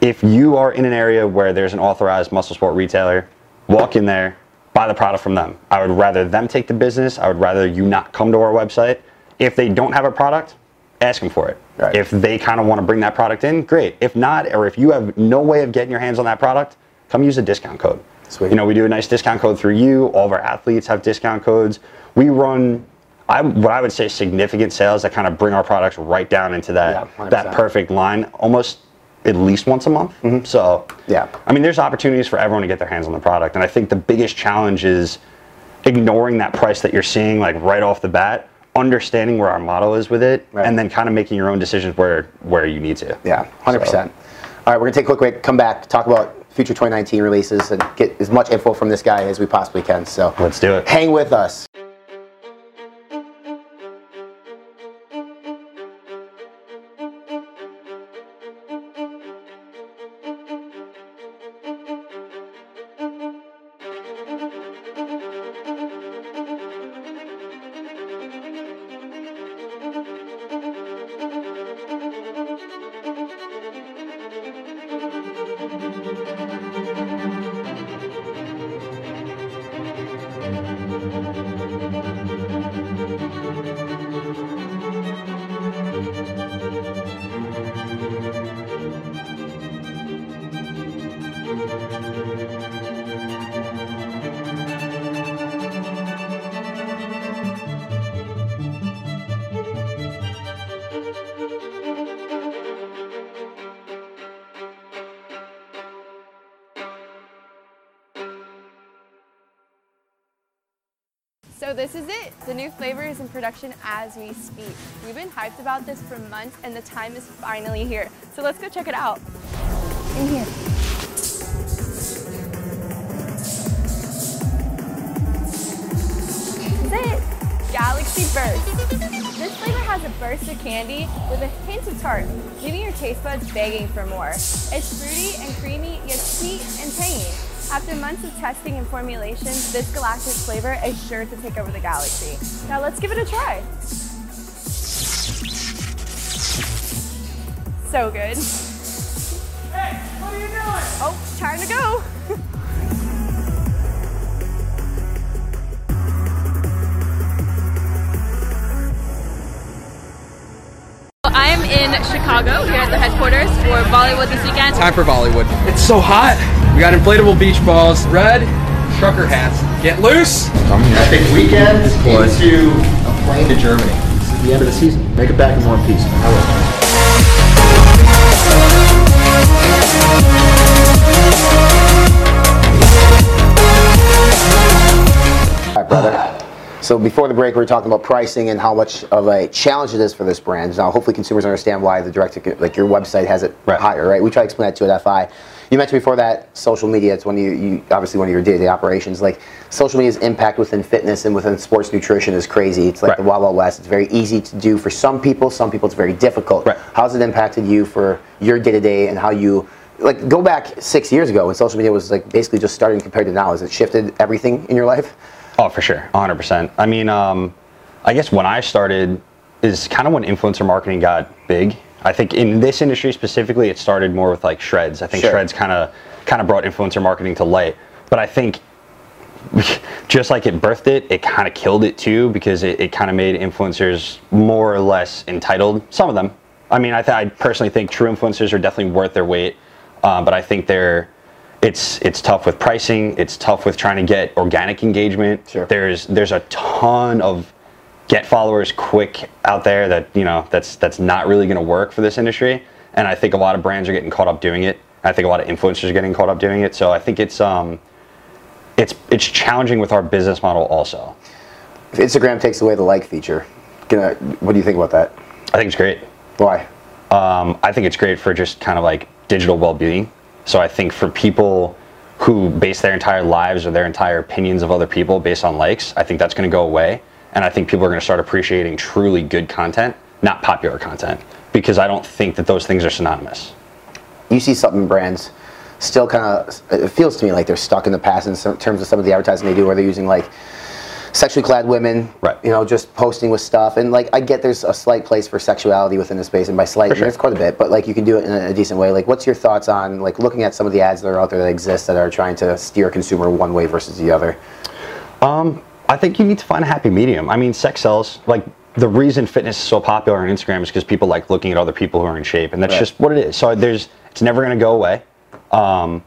If you are in an area where there's an authorized muscle sport retailer, walk in there, buy the product from them. I would rather them take the business. I would rather you not come to our website. If they don't have a product, ask them for it. If they kind of want to bring that product in, great. If not, or if you have no way of getting your hands on that product, come use a discount code. Sweet. You know, we do a nice discount code through you. All of our athletes have discount codes. We run, I, what I would say, significant sales that kind of bring our products right down into that Yeah, that perfect line, almost at least once a month. Mm-hmm. So, yeah, I mean, there's opportunities for everyone to get their hands on the product, and I think the biggest challenge is ignoring that price that you're seeing like right off the bat, understanding where our model is with it, and then kind of making your own decisions where where you need to. Yeah, hundred percent. All right, we're gonna take a quick break. Come back, talk about future 2019 releases, and get as much info from this guy as we possibly can. So let's do it. Hang with us. As we speak. We've been hyped about this for months and the time is finally here. So let's go check it out. In here. Is it. Galaxy Burst. This flavor has a burst of candy with a hint of tart, leaving your taste buds begging for more. It's fruity and creamy, yet sweet and tangy. After months of testing and formulation, this galactic flavor is sure to take over the galaxy. Now let's give it a try. So good. Hey, what are you doing? Oh, time to go. In Chicago here at the headquarters for Bollywood this weekend. Time for Bollywood. It's so hot. We got inflatable beach balls, red trucker hats. Get loose. Epic weekend into a plane to Germany. This is the end of the season. Make it back in one piece. I will. All right, brother. So before the break, we were talking about pricing and how much of a challenge it is for this brand. Now, hopefully, consumers understand why the direct, like your website, has it higher, right? We try to explain that to at FI. You mentioned before that social media. It's one of you, you obviously one of your day-to-day operations. Like social media's impact within fitness and within sports nutrition is crazy. It's like the Wild Wild West. It's very easy to do for some people. Some people, it's very difficult. How's it impacted you for your day-to-day and how you? Like go back six years ago when social media was like basically just starting compared to now. Has it shifted everything in your life? Oh, for sure, 100%. I mean, um, I guess when I started is kind of when influencer marketing got big. I think in this industry specifically, it started more with like Shredz. I think Sure. Shredz kind of kind of brought influencer marketing to light. But I think just like it birthed it, it kind of killed it too because it, it kind of made influencers more or less entitled. Some of them. I mean, I, th- I personally think true influencers are definitely worth their weight, um, but I think they're it's it's tough with pricing. It's tough with trying to get organic engagement. Sure. There's there's a ton of get followers quick out there that you know that's that's not really going to work for this industry. And I think a lot of brands are getting caught up doing it. I think a lot of influencers are getting caught up doing it. So I think it's um it's it's challenging with our business model also. If Instagram takes away the like feature, gonna, what do you think about that? I think it's great. Why? Um, I think it's great for just kind of like digital well-being. So I think for people who base their entire lives or their entire opinions of other people based on likes, I think that's going to go away. And I think people are going to start appreciating truly good content, not popular content, because I don't think that those things are synonymous. you see supplement brands still kind of it feels to me like they're stuck in the past in terms of some of the advertising they do where they're using like sexually clad women right you know just posting with stuff and like i get there's a slight place for sexuality within the space and by slight there's quite a bit but like you can do it in a, a decent way like what's your thoughts on like looking at some of the ads that are out there that exist that are trying to steer a consumer one way versus the other Um, I think you need to find a happy medium. I mean, sex sells. Like the reason fitness is so popular on Instagram is because people like looking at other people who are in shape, and that's Right. just what it is. So there's, it's never going to go away. Um,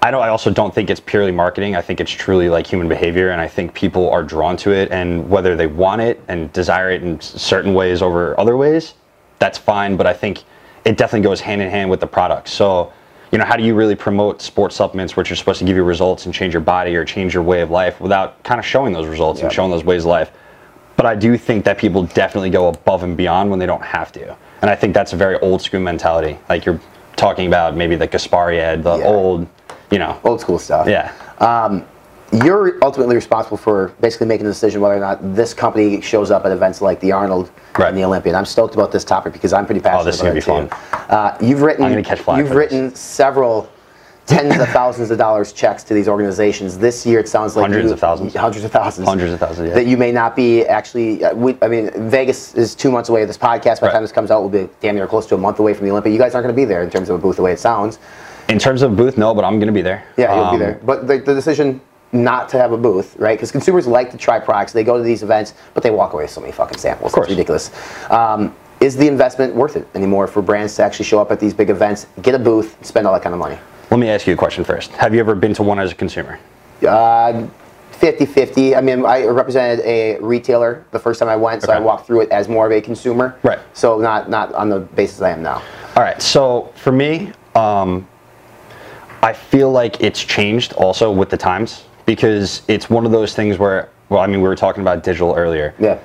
I don't. I also don't think it's purely marketing. I think it's truly like human behavior, and I think people are drawn to it, and whether they want it and desire it in certain ways over other ways, that's fine. But I think it definitely goes hand in hand with the product. So, you know, how do you really promote sports supplements, which are supposed to give you results and change your body or change your way of life, without kind of showing those results and showing those ways of life? But I do think that people definitely go above and beyond when they don't have to, and I think that's a very old school mentality. Like you're talking about maybe the Gaspari ad, the old, you know, old school stuff. Yeah. Um, you're ultimately responsible for basically making the decision whether or not this company shows up at events like the Arnold and the Olympian. I'm stoked about this topic because I'm pretty passionate Oh, this is gonna it be too. Uh, you've written I'm gonna catch flack you've this. written several tens of thousands of dollars checks to these organizations. This year, it sounds like Hundreds you- of thousands. hundreds of thousands, Hundreds of thousands, yeah. That you may not be actually. Uh, we, I mean, Vegas is two months away. This podcast, by the time this comes out, will be damn near close to a month away from the Olympia. You guys aren't going to be there in terms of a booth, the way it sounds. In terms of booth, no, but I'm going to be there. Yeah, you'll be Um, there. But the, the decision not to have a booth, right? Because consumers like to try products. They go to these events, but they walk away with so many fucking samples. Of It's ridiculous. Um, is the investment worth it anymore for brands to actually show up at these big events, get a booth, spend all that kind of money? Let me ask you a question first. Have you ever been to one as a consumer? Uh, 50-50. I mean, I represented a retailer the first time I went, so I walked through it as more of a consumer. Right. So not not on the basis I am now. All right. So for me, um, I feel like it's changed also with the times because it's one of those things where well, I mean, we were talking about digital earlier. Yeah.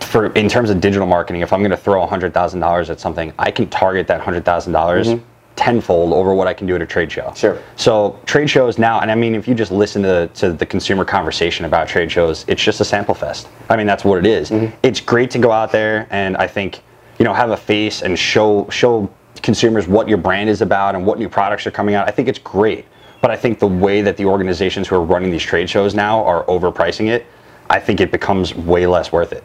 For in terms of digital marketing, if I'm going to throw hundred thousand dollars at something, I can target that hundred thousand dollars Mhm. tenfold over what I can do at a trade show. Sure. So trade shows now, and I mean, if you just listen to, to the consumer conversation about trade shows, it's just a sample fest. I mean, that's what it is. It's great to go out there and I think, you know, have a face and show show consumers what your brand is about and what new products are coming out. I think it's great. But I think the way that the organizations who are running these trade shows now are overpricing it, I think it becomes way less worth it.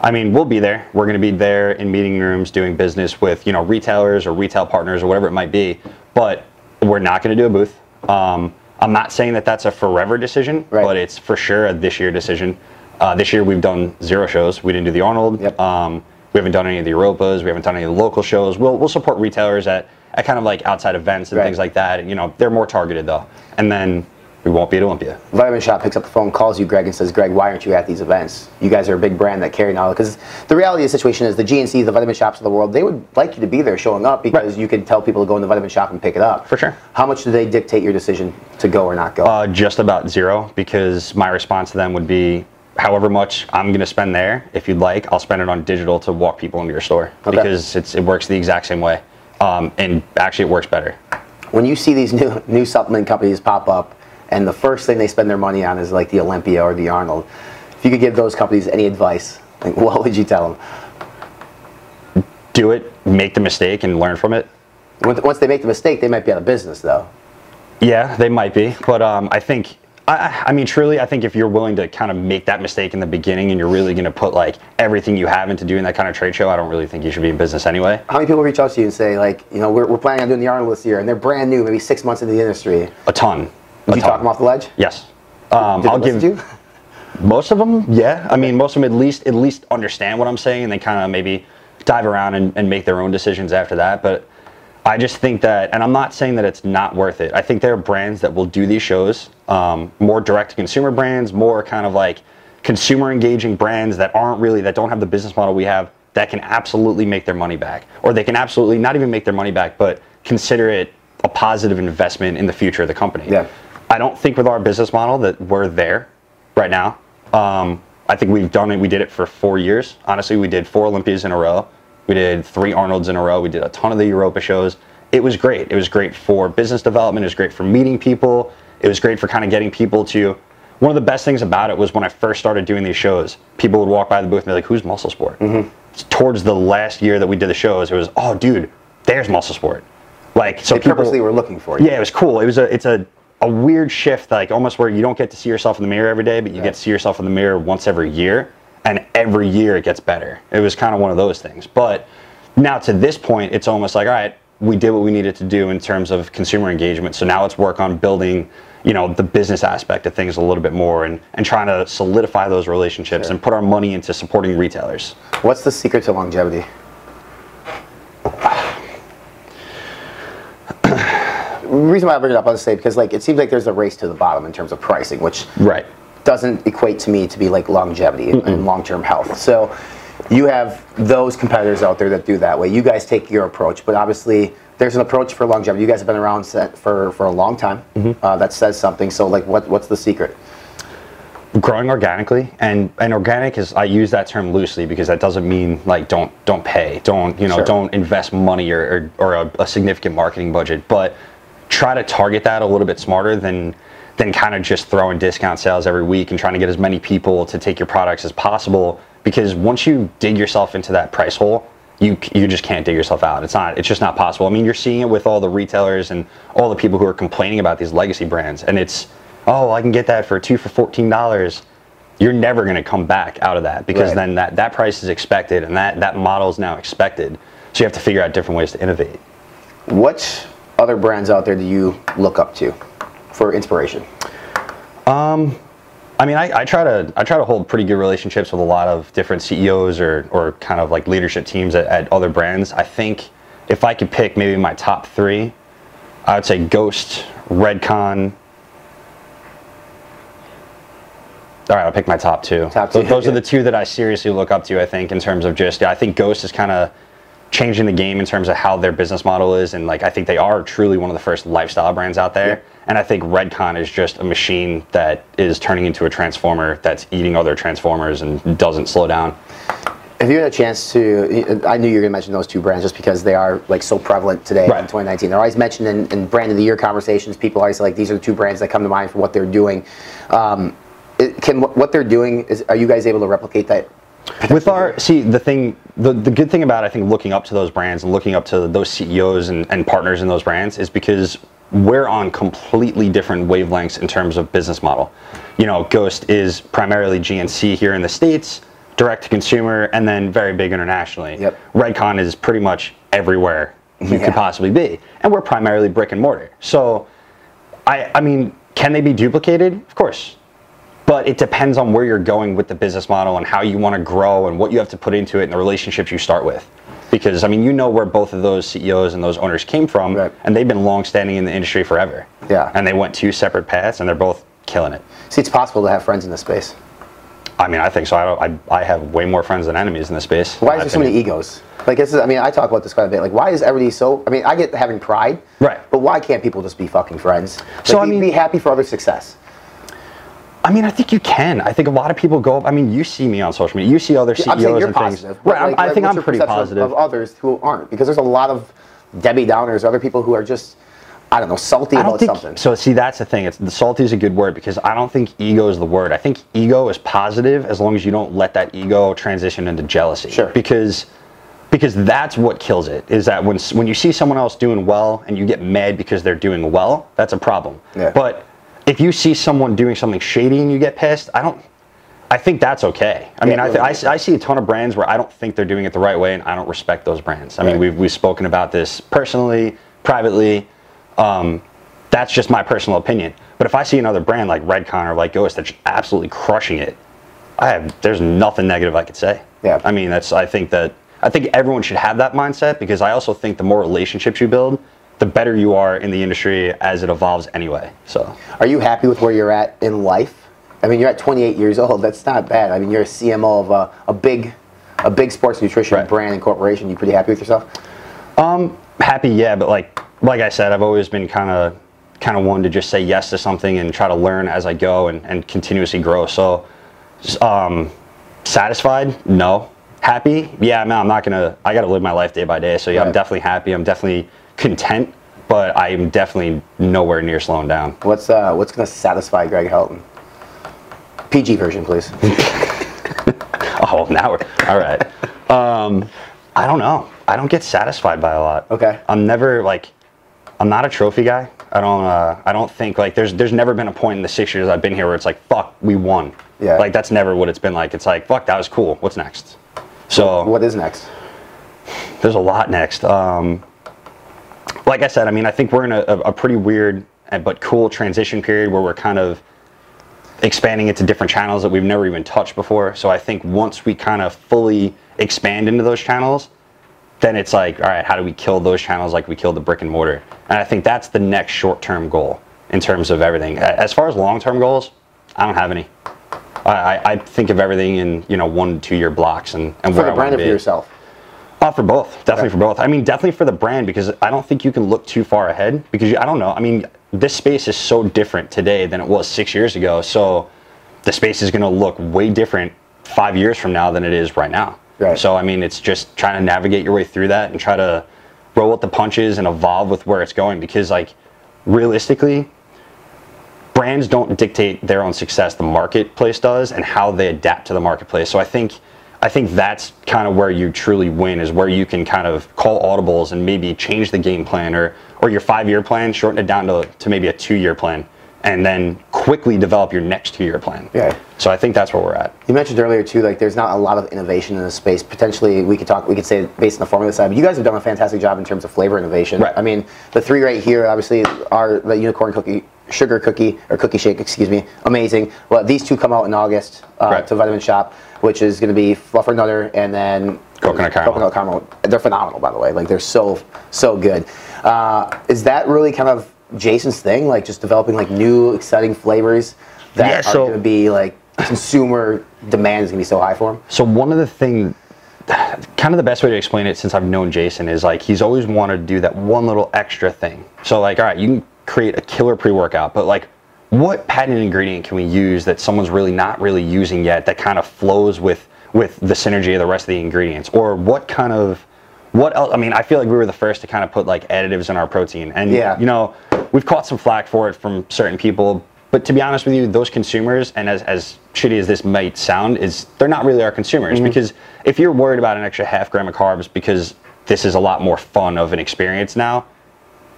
I mean, we'll be there. We're going to be there in meeting rooms doing business with, you know, retailers or retail partners or whatever it might be. But we're not going to do a booth. Um, I'm not saying that that's a forever decision, but it's for sure a this year decision. Uh, this year we've done zero shows. We didn't do the Arnold. Um, we haven't done any of the Europas. We haven't done any of the local shows. We'll, we'll support retailers at, at kind of like outside events and Right. things like that. You know, they're more targeted though. And then we won't be at Olympia. Vitamin Shoppe picks up the phone, calls you, Greg, and says, Greg, why aren't you at these events? You guys are a big brand that carry knowledge. Because the reality of the situation is the GNC, the Vitamin Shoppes of the world, they would like you to be there showing up because you can tell people to go in the Vitamin Shoppe and pick it up. For sure. How much do they dictate your decision to go or not go? Uh, just about zero because my response to them would be however much I'm going to spend there. If you'd like, I'll spend it on digital to walk people into your store Okay. because it's, it works the exact same way. Um, and actually, it works better. when you see these new new supplement companies pop up and the first thing they spend their money on is like the Olympia or the Arnold, if you could give those companies any advice, like what would you tell them? Do it, make the mistake, and learn from it. Once once they make the mistake, they might be out of business though. Yeah, they might be, but um, I think. I, I mean, truly, I think if you're willing to kind of make that mistake in the beginning and you're really going to put like everything you have into doing that kind of trade show, I don't really think you should be in business anyway. How many people reach out to you and say like, you know, we're, we're planning on doing the Arnold this year, and they're brand new, maybe six months into the industry? A ton. Would A you ton. talk them off the ledge? Yes. Um, Did I'll give you? most of them. Yeah, I mean, most of them at least at least understand what I'm saying, and they kind of maybe dive around and, and make their own decisions after that. But I just think that, and I'm not saying that it's not worth it. I think there are brands that will do these shows, um, more direct to consumer brands, more kind of like consumer engaging brands that aren't really that don't have the business model we have that can absolutely make their money back, or they can absolutely not even make their money back, but consider it a positive investment in the future of the company. Yeah. I don't think with our business model that we're there right now. Um, I think we've done it. We did it for four years. Honestly, we did four Olympias in a row. We did three Arnolds in a row. We did a ton of the Europa shows. It was great. It was great for business development. It was great for meeting people. It was great for kind of getting people to. One of the best things about it was when I first started doing these shows, people would walk by the booth and be like, "Who's Muscle Sport?" Mm-hmm. Towards the last year that we did the shows, it was, "Oh, dude, there's Muscle Sport." Like so, They people purposely were looking for you. yeah, it was cool. It was a it's a a weird shift, like almost where you don't get to see yourself in the mirror every day, but you get to see yourself in the mirror once every year, and every year it gets better. It was kind of one of those things. But now to this point, it's almost like all right, we did what we needed to do in terms of consumer engagement. So now let's work on building, you know, the business aspect of things a little bit more, and and trying to solidify those relationships and put our money into supporting retailers. What's the secret to longevity? reason why I bring it up, I'll just say because like it seems like there's a race to the bottom in terms of pricing, which right doesn't equate to me to be like longevity and, and long-term health. So you have those competitors out there that do that way. You guys take your approach, but obviously there's an approach for longevity. You guys have been around for for a long time. Uh, that says something. So like, what what's the secret? growing organically and and organic is I use that term loosely because that doesn't mean like don't don't pay don't you know Sure. don't invest money or or, or a, a significant marketing budget but try to target that a little bit smarter than than kind of just throwing discount sales every week and trying to get as many people to take your products as possible because once you dig yourself into that price hole you you just can't dig yourself out it's not it's just not possible I mean you're seeing it with all the retailers and all the people who are complaining about these legacy brands and it's oh I can get that for two for fourteen dollars you're never going to come back out of that because Right. then that, that price is expected and that, that model is now expected. So you have to figure out different ways to innovate. What other brands out there do you look up to for inspiration? Um, I mean, I, I try to I try to hold pretty good relationships with a lot of different CEOs or, or kind of like leadership teams at, at other brands. I think if I could pick maybe my top three, I would say Ghost, Redcon. All right, I'll pick my top two. Top two, Those yeah. are the two that I seriously look up to. I think in terms of just, I think Ghost is kind of changing the game in terms of how their business model is, and like I think they are truly one of the first lifestyle brands out there. And I think Redcon is just a machine that is turning into a transformer that's eating other transformers and doesn't slow down. If you had a chance to, I knew you were going to mention those two brands just because they are like so prevalent today in 2019. They're always mentioned in, in brand of the year conversations. People always say, like these are the two brands that come to mind for what they're doing. Um, it, can what they're doing is are you guys able to replicate that? With our see the thing the, the good thing about I think looking up to those brands and looking up to those CEOs and, and partners in those brands is because we're on completely different wavelengths in terms of business model. You know, Ghost is primarily GNC here in the States, direct to consumer, and then very big internationally. Yep. Redcon is pretty much everywhere you Yeah. could possibly be. And we're primarily brick and mortar. So I I mean, can they be duplicated? Of course. But it depends on where you're going with the business model and how you want to grow and what you have to put into it and the relationships you start with. Because I mean, you know where both of those CEOs and those owners came from, and they've been long standing in the industry forever. Yeah. And they went two separate paths, and they're both killing it. See, it's possible to have friends in this space. I mean, I think so. I don't. I, I have way more friends than enemies in this space. Why is there so many egos? Like this is, I mean, I talk about this quite a bit. Like, why is everybody so? I mean, I get having pride, right? But why can't people just be fucking friends? Like, So, I mean- be happy for other success. I mean, I think you can. I think a lot of people go. I mean, you see me on social media. You see other CEOs I'm saying you're and positive. but, Right. I'm- like, I like, think I'm pretty perception of- positive. of others who aren't, because there's a lot of Debbie Downers, other people who are just, I don't know, salty I don't about think something. so. See, that's the thing. It's the salty is a good word because I don't think ego is the word. I think ego is positive as long as you don't let that ego transition into jealousy. Sure. Because because that's what kills it. Is that when when you see someone else doing well and you get mad because they're doing well, that's a problem. Yeah. But if you see someone doing something shady and you get pissed, I don't. I think that's okay. I mean, I, th- yeah, I, I see a ton of brands where I don't think they're doing it the right way, and I don't respect those brands. I mean, we've we've spoken about this personally, privately. Um, that's just my personal opinion. But if I see another brand like Redcon or like Ghost that's absolutely crushing it, I have there's nothing negative I could say. Yeah. I mean, that's I think that I think everyone should have that mindset because I also think the more relationships you build, the better you are in the industry as it evolves anyway. So. Are you happy with where you're at in life? I mean, you're at 28 years old. That's not bad. I mean, you're a CMO of a, a big, a big sports nutrition brand and corporation. You pretty happy with yourself? Um, happy, yeah, but like like I said, I've always been kind of kind of one to just say yes to something and try to learn as I go and, and continuously grow. So, um, satisfied? No. Happy? Yeah, man, I'm not gonna. I gotta live my life day by day. So yeah, I'm definitely happy. I'm definitely content, but I am definitely nowhere near slowing down. What's uh, what's gonna satisfy Greg Helton? PG version, please. Oh, now we're all right. Um, I don't know. I don't get satisfied by a lot. Okay. I'm never like, I'm not a trophy guy. I don't. Uh, I don't think like there's there's never been a point in the six years I've been here where it's like fuck we won. Yeah. Like that's never what it's been like. It's like fuck that was cool. What's next? So what is next? There's a lot next. Um, like I said, I mean I think we're in a, a, pretty weird but cool transition period where we're kind of expanding into different channels that we've never even touched before. So I think once we kind of fully expand into those channels, then it's like, all right, how do we kill those channels like we killed the brick and mortar? And I think that's the next short-term goal in terms of everything. As far as long-term goals, I don't have any. I, I, think of everything in you know one to two year blocks and, and For where the I brand to be. yourself? Uh, for both, definitely for both. I mean, definitely for the brand because I don't think you can look too far ahead because you, I don't know. I mean, this space is so different today than it was six years ago. So the space is going to look way different five years from now than it is right now. Right. So I mean, it's just trying to navigate your way through that and try to roll with the punches and evolve with where it's going because, like, realistically, brands don't dictate their own success the marketplace does and how they adapt to the marketplace so i think i think that's kind of where you truly win is where you can kind of call audibles and maybe change the game plan or or your five year plan shorten it down to, to maybe a two year plan and then quickly develop your next two year plan Yeah. so i think that's where we're at You mentioned earlier too, like there's not a lot of innovation in this space. Potentially, we could talk, we could say based on the formula side, but you guys have done a fantastic job in terms of flavor innovation. Right. I mean, the three right here, obviously, are the unicorn cookie, sugar cookie or cookie shake, excuse me, amazing. Well, these two come out in August uh, Right. to Vitamin Shoppe, which is going to be Fluffer Nutter and then Coconut caramel. Coconut caramel. They're phenomenal, by the way. Like they're so so good. Uh, is that really kind of Jason's thing? Like just developing like new exciting flavors that Yeah, are going to be like consumer demand is going to be so high for them? So one of the things. kind of the best way to explain it since I've known Jason is like he's always wanted to do that one little extra thing. So like, all right, you can create a killer pre-workout, but like what patented ingredient can we use that someone's really not really using yet that kind of flows with with the synergy of the rest of the ingredients? Or what kind of what else? I mean, I feel like we were the first to kind of put like additives in our protein, and Yeah. you know, we've caught some flack for it from certain people. But to be honest with you, those consumers, and as, as shitty as this might sound, is they're not really our consumers. Mhm. Because if you're worried about an extra half gram of carbs because this is a lot more fun of an experience now,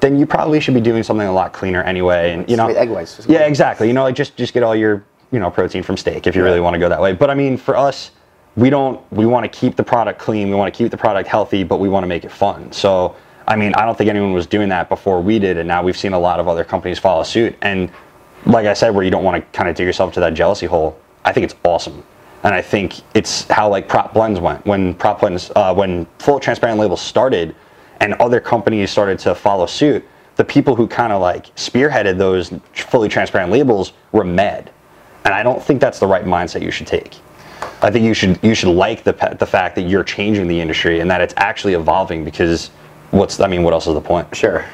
then you probably should be doing something a lot cleaner anyway. And you know, egg whites, yeah, exactly. You know, like just just get all your you know protein from steak if you really want to go that way. But I mean, for us, we don't. We want to keep the product clean. We want to keep the product healthy, but we want to make it fun. So I mean, I don't think anyone was doing that before we did, and now we've seen a lot of other companies follow suit. And like I said, where you don't want to kind of dig yourself to that jealousy hole, I think it's awesome. And I think it's how like prop blends went when prop blends uh, when full transparent labels started, and other companies started to follow suit. The people who kind of like spearheaded those fully transparent labels were mad, and I don't think that's the right mindset you should take. I think you should you should like the the fact that you're changing the industry and that it's actually evolving because what's I mean what else is the point? Sure.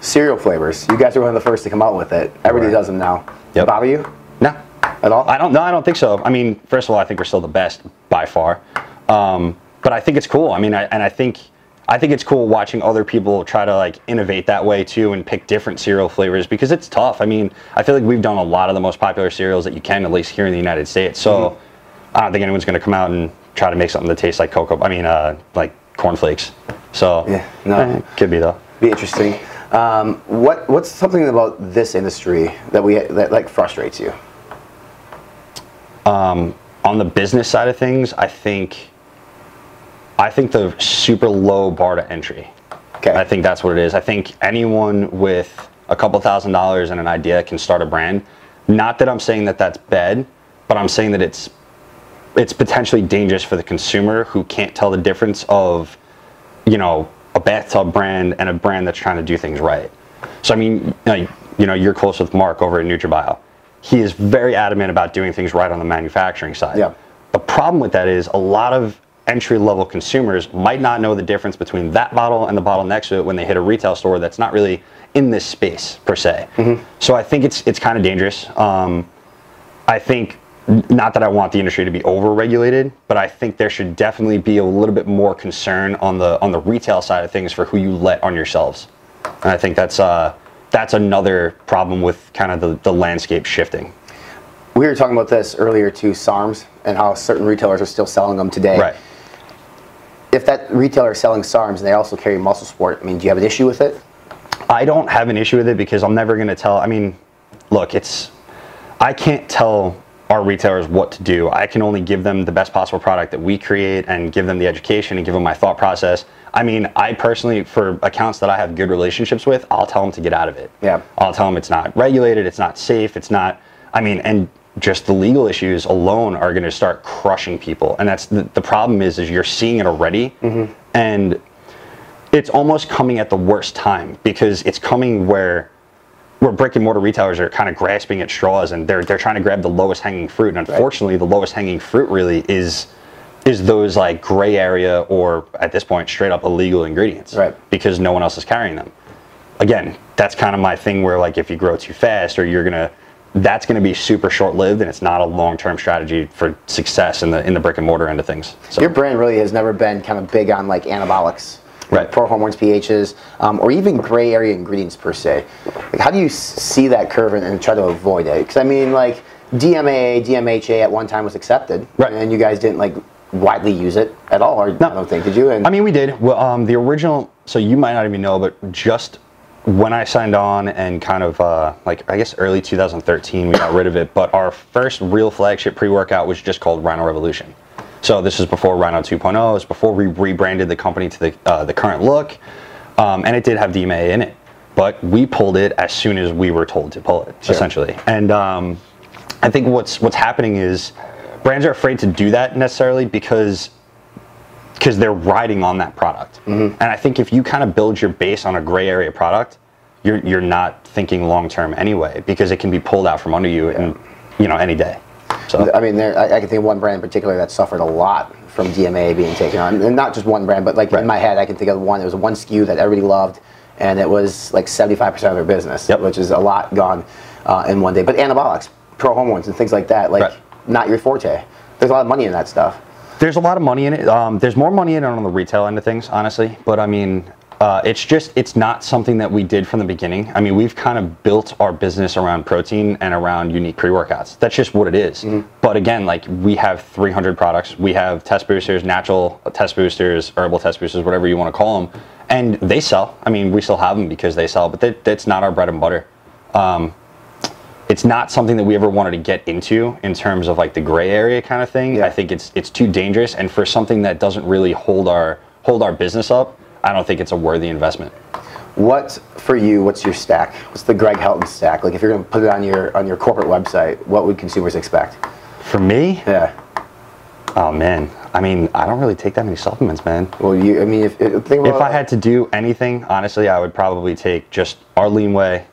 Cereal flavors. You guys are one of the first to come out with it. Everybody does them now. Yep. Bother you? No. At all? I don't. No, I don't think so. I mean, first of all, I think we're still the best by far. Um, but I think it's cool. I mean, I, and I think I think it's cool watching other people try to like innovate that way too and pick different cereal flavors because it's tough. I mean, I feel like we've done a lot of the most popular cereals that you can, at least here in the United States. So I don't think anyone's going to come out and try to make something that tastes like cocoa. I mean, uh, like cornflakes. So Yeah, no. eh, could be though. Be interesting. Um, what What's something about this industry that we that like frustrates you? Um, on the business side of things, I think I think the super low bar to entry. Okay. I think that's what it is. I think anyone with a couple thousand dollars and an idea can start a brand. Not that I'm saying that that's bad, but I'm saying that it's it's potentially dangerous for the consumer who can't tell the difference of, you know, a bathtub brand and a brand that's trying to do things right. So I mean, like, you know, you're close with Mark over at NutraBio. He is very adamant about doing things right on the manufacturing side. Yeah. The problem with that is a lot of entry level consumers might not know the difference between that bottle and the bottle next to it when they hit a retail store that's not really in this space per se. So I think it's it's kind of dangerous. Um, I think not that I want the industry to be over regulated, but I think there should definitely be a little bit more concern on the on the retail side of things for who you let on your shelves. And I think that's uh that's another problem with kind of the, the landscape shifting. We were talking about this earlier too, SARMs, and how certain retailers are still selling them today. Right. If that retailer is selling SARMs and they also carry Muscle Sport, I mean, do you have an issue with it? I don't have an issue with it because I'm never going to tell. I mean, look, it's I can't tell our retailers what to do. I can only give them the best possible product that we create and give them the education and give them my thought process. I mean, I personally, for accounts that I have good relationships with, I'll tell them to get out of it. Yeah. I'll tell them it's not regulated, it's not safe, it's not. I mean, and just the legal issues alone are going to start crushing people, and that's the, the problem. Is is you're seeing it already, mm-hmm. and it's almost coming at the worst time because it's coming where where brick and mortar retailers are kind of grasping at straws and they're they're trying to grab the lowest hanging fruit. And unfortunately, the lowest hanging fruit really is is those like gray area or at this point straight up illegal ingredients. Right. Because no one else is carrying them. Again, that's kind of my thing where like if you grow too fast or you're gonna that's going to be super short lived and it's not a long term strategy for success in the in the brick and mortar end of things. So Your brand really has never been kind of big on like anabolics, right? Pro hormones, pHs, um, or even gray area ingredients per se. Like, how do you see that curve and, and try to avoid it? Because I mean, like DMAA, DMHA at one time was accepted, right? And you guys didn't like widely use it at all, or I don't think did you? And I mean, we did. Well, um, the original. So you might not even know, but just when I signed on and kind of uh, like I guess early 2013, we got rid of it. But our first real flagship pre-workout was just called Rhino Revolution. So this is before Rhino 2.0. It's before we rebranded the company to the uh, the current look, um, and it did have DMA in it. But we pulled it as soon as we were told to pull it, Sure. essentially. And um, I think what's what's happening is brands are afraid to do that necessarily because because they're riding on that product. And I think if you kind of build your base on a gray area product, you're you're not thinking long term anyway because it can be pulled out from under you in you know any day. So I mean, there, I, I can think of one brand in particular that suffered a lot from DMA being taken on, and not just one brand, but like in my head, I can think of one. It was one SKU that everybody loved, and it was like 75% of their business, which is a lot gone uh, in one day. But anabolics, pro hormones, and things like that, like not your forte. There's a lot of money in that stuff. There's a lot of money in it. Um, there's more money in it on the retail end of things, honestly. But I mean, uh, it's just it's not something that we did from the beginning. I mean, we've kind of built our business around protein and around unique pre-workouts. That's just what it is. But again, like we have 300 products. We have test boosters, natural test boosters, herbal test boosters, whatever you want to call them, and they sell. I mean, we still have them because they sell, but that, that's not our bread and butter. Um, it's not something that we ever wanted to get into in terms of like the gray area kind of thing. I think it's it's too dangerous, and for something that doesn't really hold our hold our business up, I don't think it's a worthy investment. What for you? What's your stack? What's the Greg Helton stack? Like if you're going to put it on your on your corporate website, what would consumers expect? For me, yeah. Oh man, I mean, I don't really take that many supplements, man. Well, you, I mean, if if, if I had to do anything, honestly, I would probably take just our lean whey,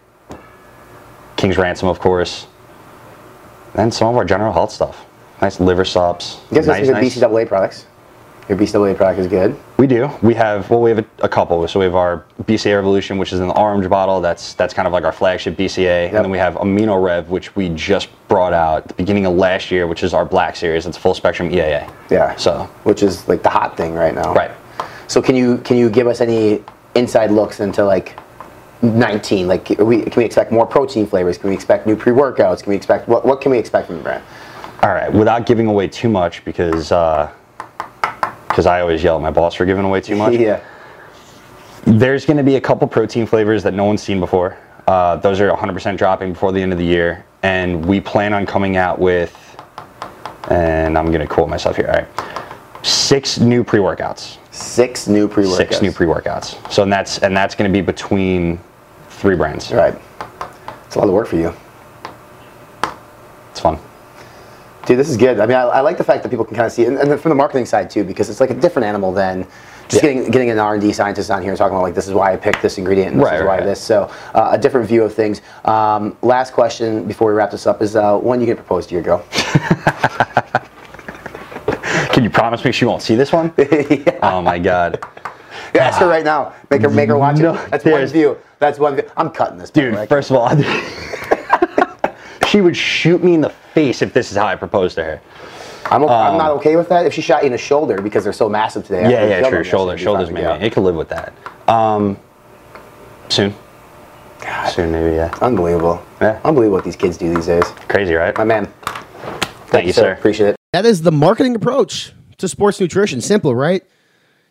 King's Ransom, of course, and some of our general health stuff. Nice liver subs. You guys nice, nice- BCAA products. Your BCAA product is good. We do. We have well, we have a, a couple. So we have our BCA Revolution, which is in the orange bottle. That's that's kind of like our flagship BCA. And then we have Amino Rev, which we just brought out at the beginning of last year, which is our black series. It's full spectrum EAA. Yeah. So which is like the hot thing right now. Right. So can you can you give us any inside looks into like 19? Like can we can we expect more protein flavors? Can we expect new pre-workouts? Can we expect what what can we expect from the brand? All right, without giving away too much, because because I always yell at my boss for giving away too much. yeah. There's going to be a couple protein flavors that no one's seen before. Uh, those are 100% dropping before the end of the year, and we plan on coming out with. And I'm going to quote myself here. All right, six new pre-workouts. Six new pre-workouts. Six new pre-workouts. So and that's and that's going to be between three brands. Right. It's a lot of work for you. It's fun. Dude, this is good. I mean, I, I like the fact that people can kind of see, it, and, and then from the marketing side too, because it's like a different animal than just getting getting an R and D scientist on here and talking about like this is why I picked this ingredient and this Right, is why right. this. So uh, a different view of things. Um, last question before we wrap this up is uh, when you get proposed to your girl? Can you promise me she won't see this one? Oh my god. Yeah, ask her right now. Make her make her watch No, it. That's one view. That's one view. I'm cutting this. Dude, first of all, she would shoot me in the face if this is how I proposed to her. I'm, o- I'm Um, not okay with that. If she shot you in the shoulder because they're so massive today. Yeah, yeah, we killed sure. them, Shoulder, yes, it'd be shoulders, fine, maybe. yeah. It could live with that. Um, soon. Soon, maybe. Yeah. Unbelievable. Yeah. Unbelievable what these kids do these days. Crazy, right? My man. Thank you, sir. Appreciate it. That is the marketing approach to sports nutrition. Simple, right?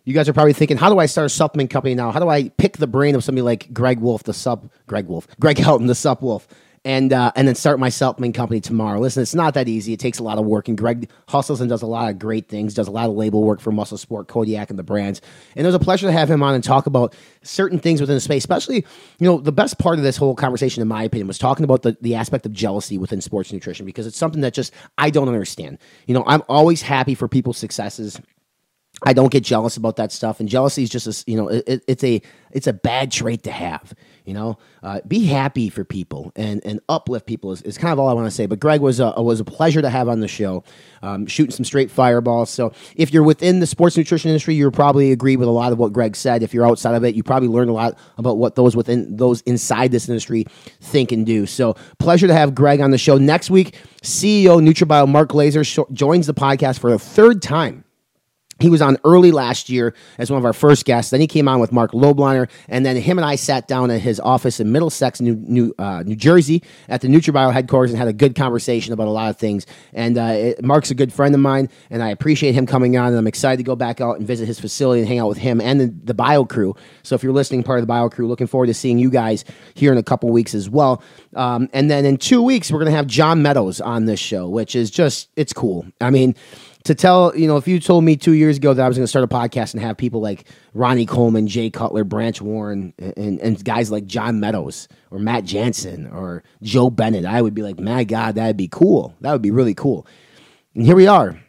You guys are probably thinking, how do I start a supplement company now? How do I pick the brain of somebody like Greg Wolf, the sub Greg Wolf, Greg Helton, the sup Wolf, and uh, and then start my supplement company tomorrow? Listen, it's not that easy. It takes a lot of work, and Greg hustles and does a lot of great things. Does a lot of label work for Muscle Sport, Kodiak, and the brands. And it was a pleasure to have him on and talk about certain things within the space. Especially, you know, the best part of this whole conversation, in my opinion, was talking about the the aspect of jealousy within sports nutrition because it's something that just I don't understand. You know, I'm always happy for people's successes. I don't get jealous about that stuff, and jealousy is just a you know it, it- it's a it's a bad trait to have. You know, uh, be happy for people and and uplift people is, is kind of all I want to say. But Greg was a, was a pleasure to have on the show, um, shooting some straight fireballs. So if you're within the sports nutrition industry, you probably agree with a lot of what Greg said. If you're outside of it, you probably learned a lot about what those within those inside this industry think and do. So pleasure to have Greg on the show next week. CEO NutraBio Mark Glazier sho- joins the podcast for the third time. He was on early last year as one of our first guests. Then he came on with Mark Lobliner, and then him and I sat down at his office in Middlesex, New New, uh, New Jersey, at the NutraBio headquarters, and had a good conversation about a lot of things. And uh, it, Mark's a good friend of mine, and I appreciate him coming on. And I'm excited to go back out and visit his facility and hang out with him and the, the Bio Crew. So if you're listening, part of the Bio Crew, looking forward to seeing you guys here in a couple weeks as well. Um, and then in two weeks, we're going to have John Meadows on this show, which is just it's cool. I mean to tell, you know, if you told me two years ago that I was going to start a podcast and have people like Ronnie Coleman, Jay Cutler, Branch Warren, and, and guys like John Meadows or Matt Jansen or Joe Bennett, I would be like, my God, that'd be cool. That would be really cool. And here we are.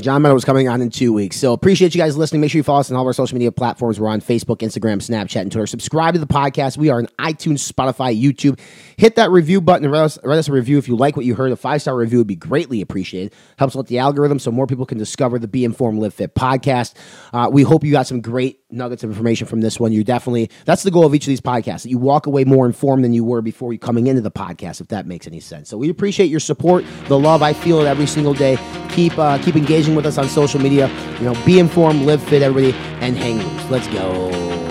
John Meadows coming on in two weeks. So appreciate you guys listening. Make sure you follow us on all of our social media platforms. We're on Facebook, Instagram, Snapchat, and Twitter. Subscribe to the podcast. We are on iTunes, Spotify, YouTube. Hit that review button and write us, write us a review if you like what you heard. A five star review would be greatly appreciated. Helps with the algorithm so more people can discover the Be Informed Live Fit podcast. Uh, we hope you got some great nuggets of information from this one. You definitely that's the goal of each of these podcasts that you walk away more informed than you were before you coming into the podcast. If that makes any sense. So we appreciate your support, the love. I feel it every single day. Keep uh, keep engaging with us on social media. You know, be informed, live fit, everybody, and hang loose. Let's go.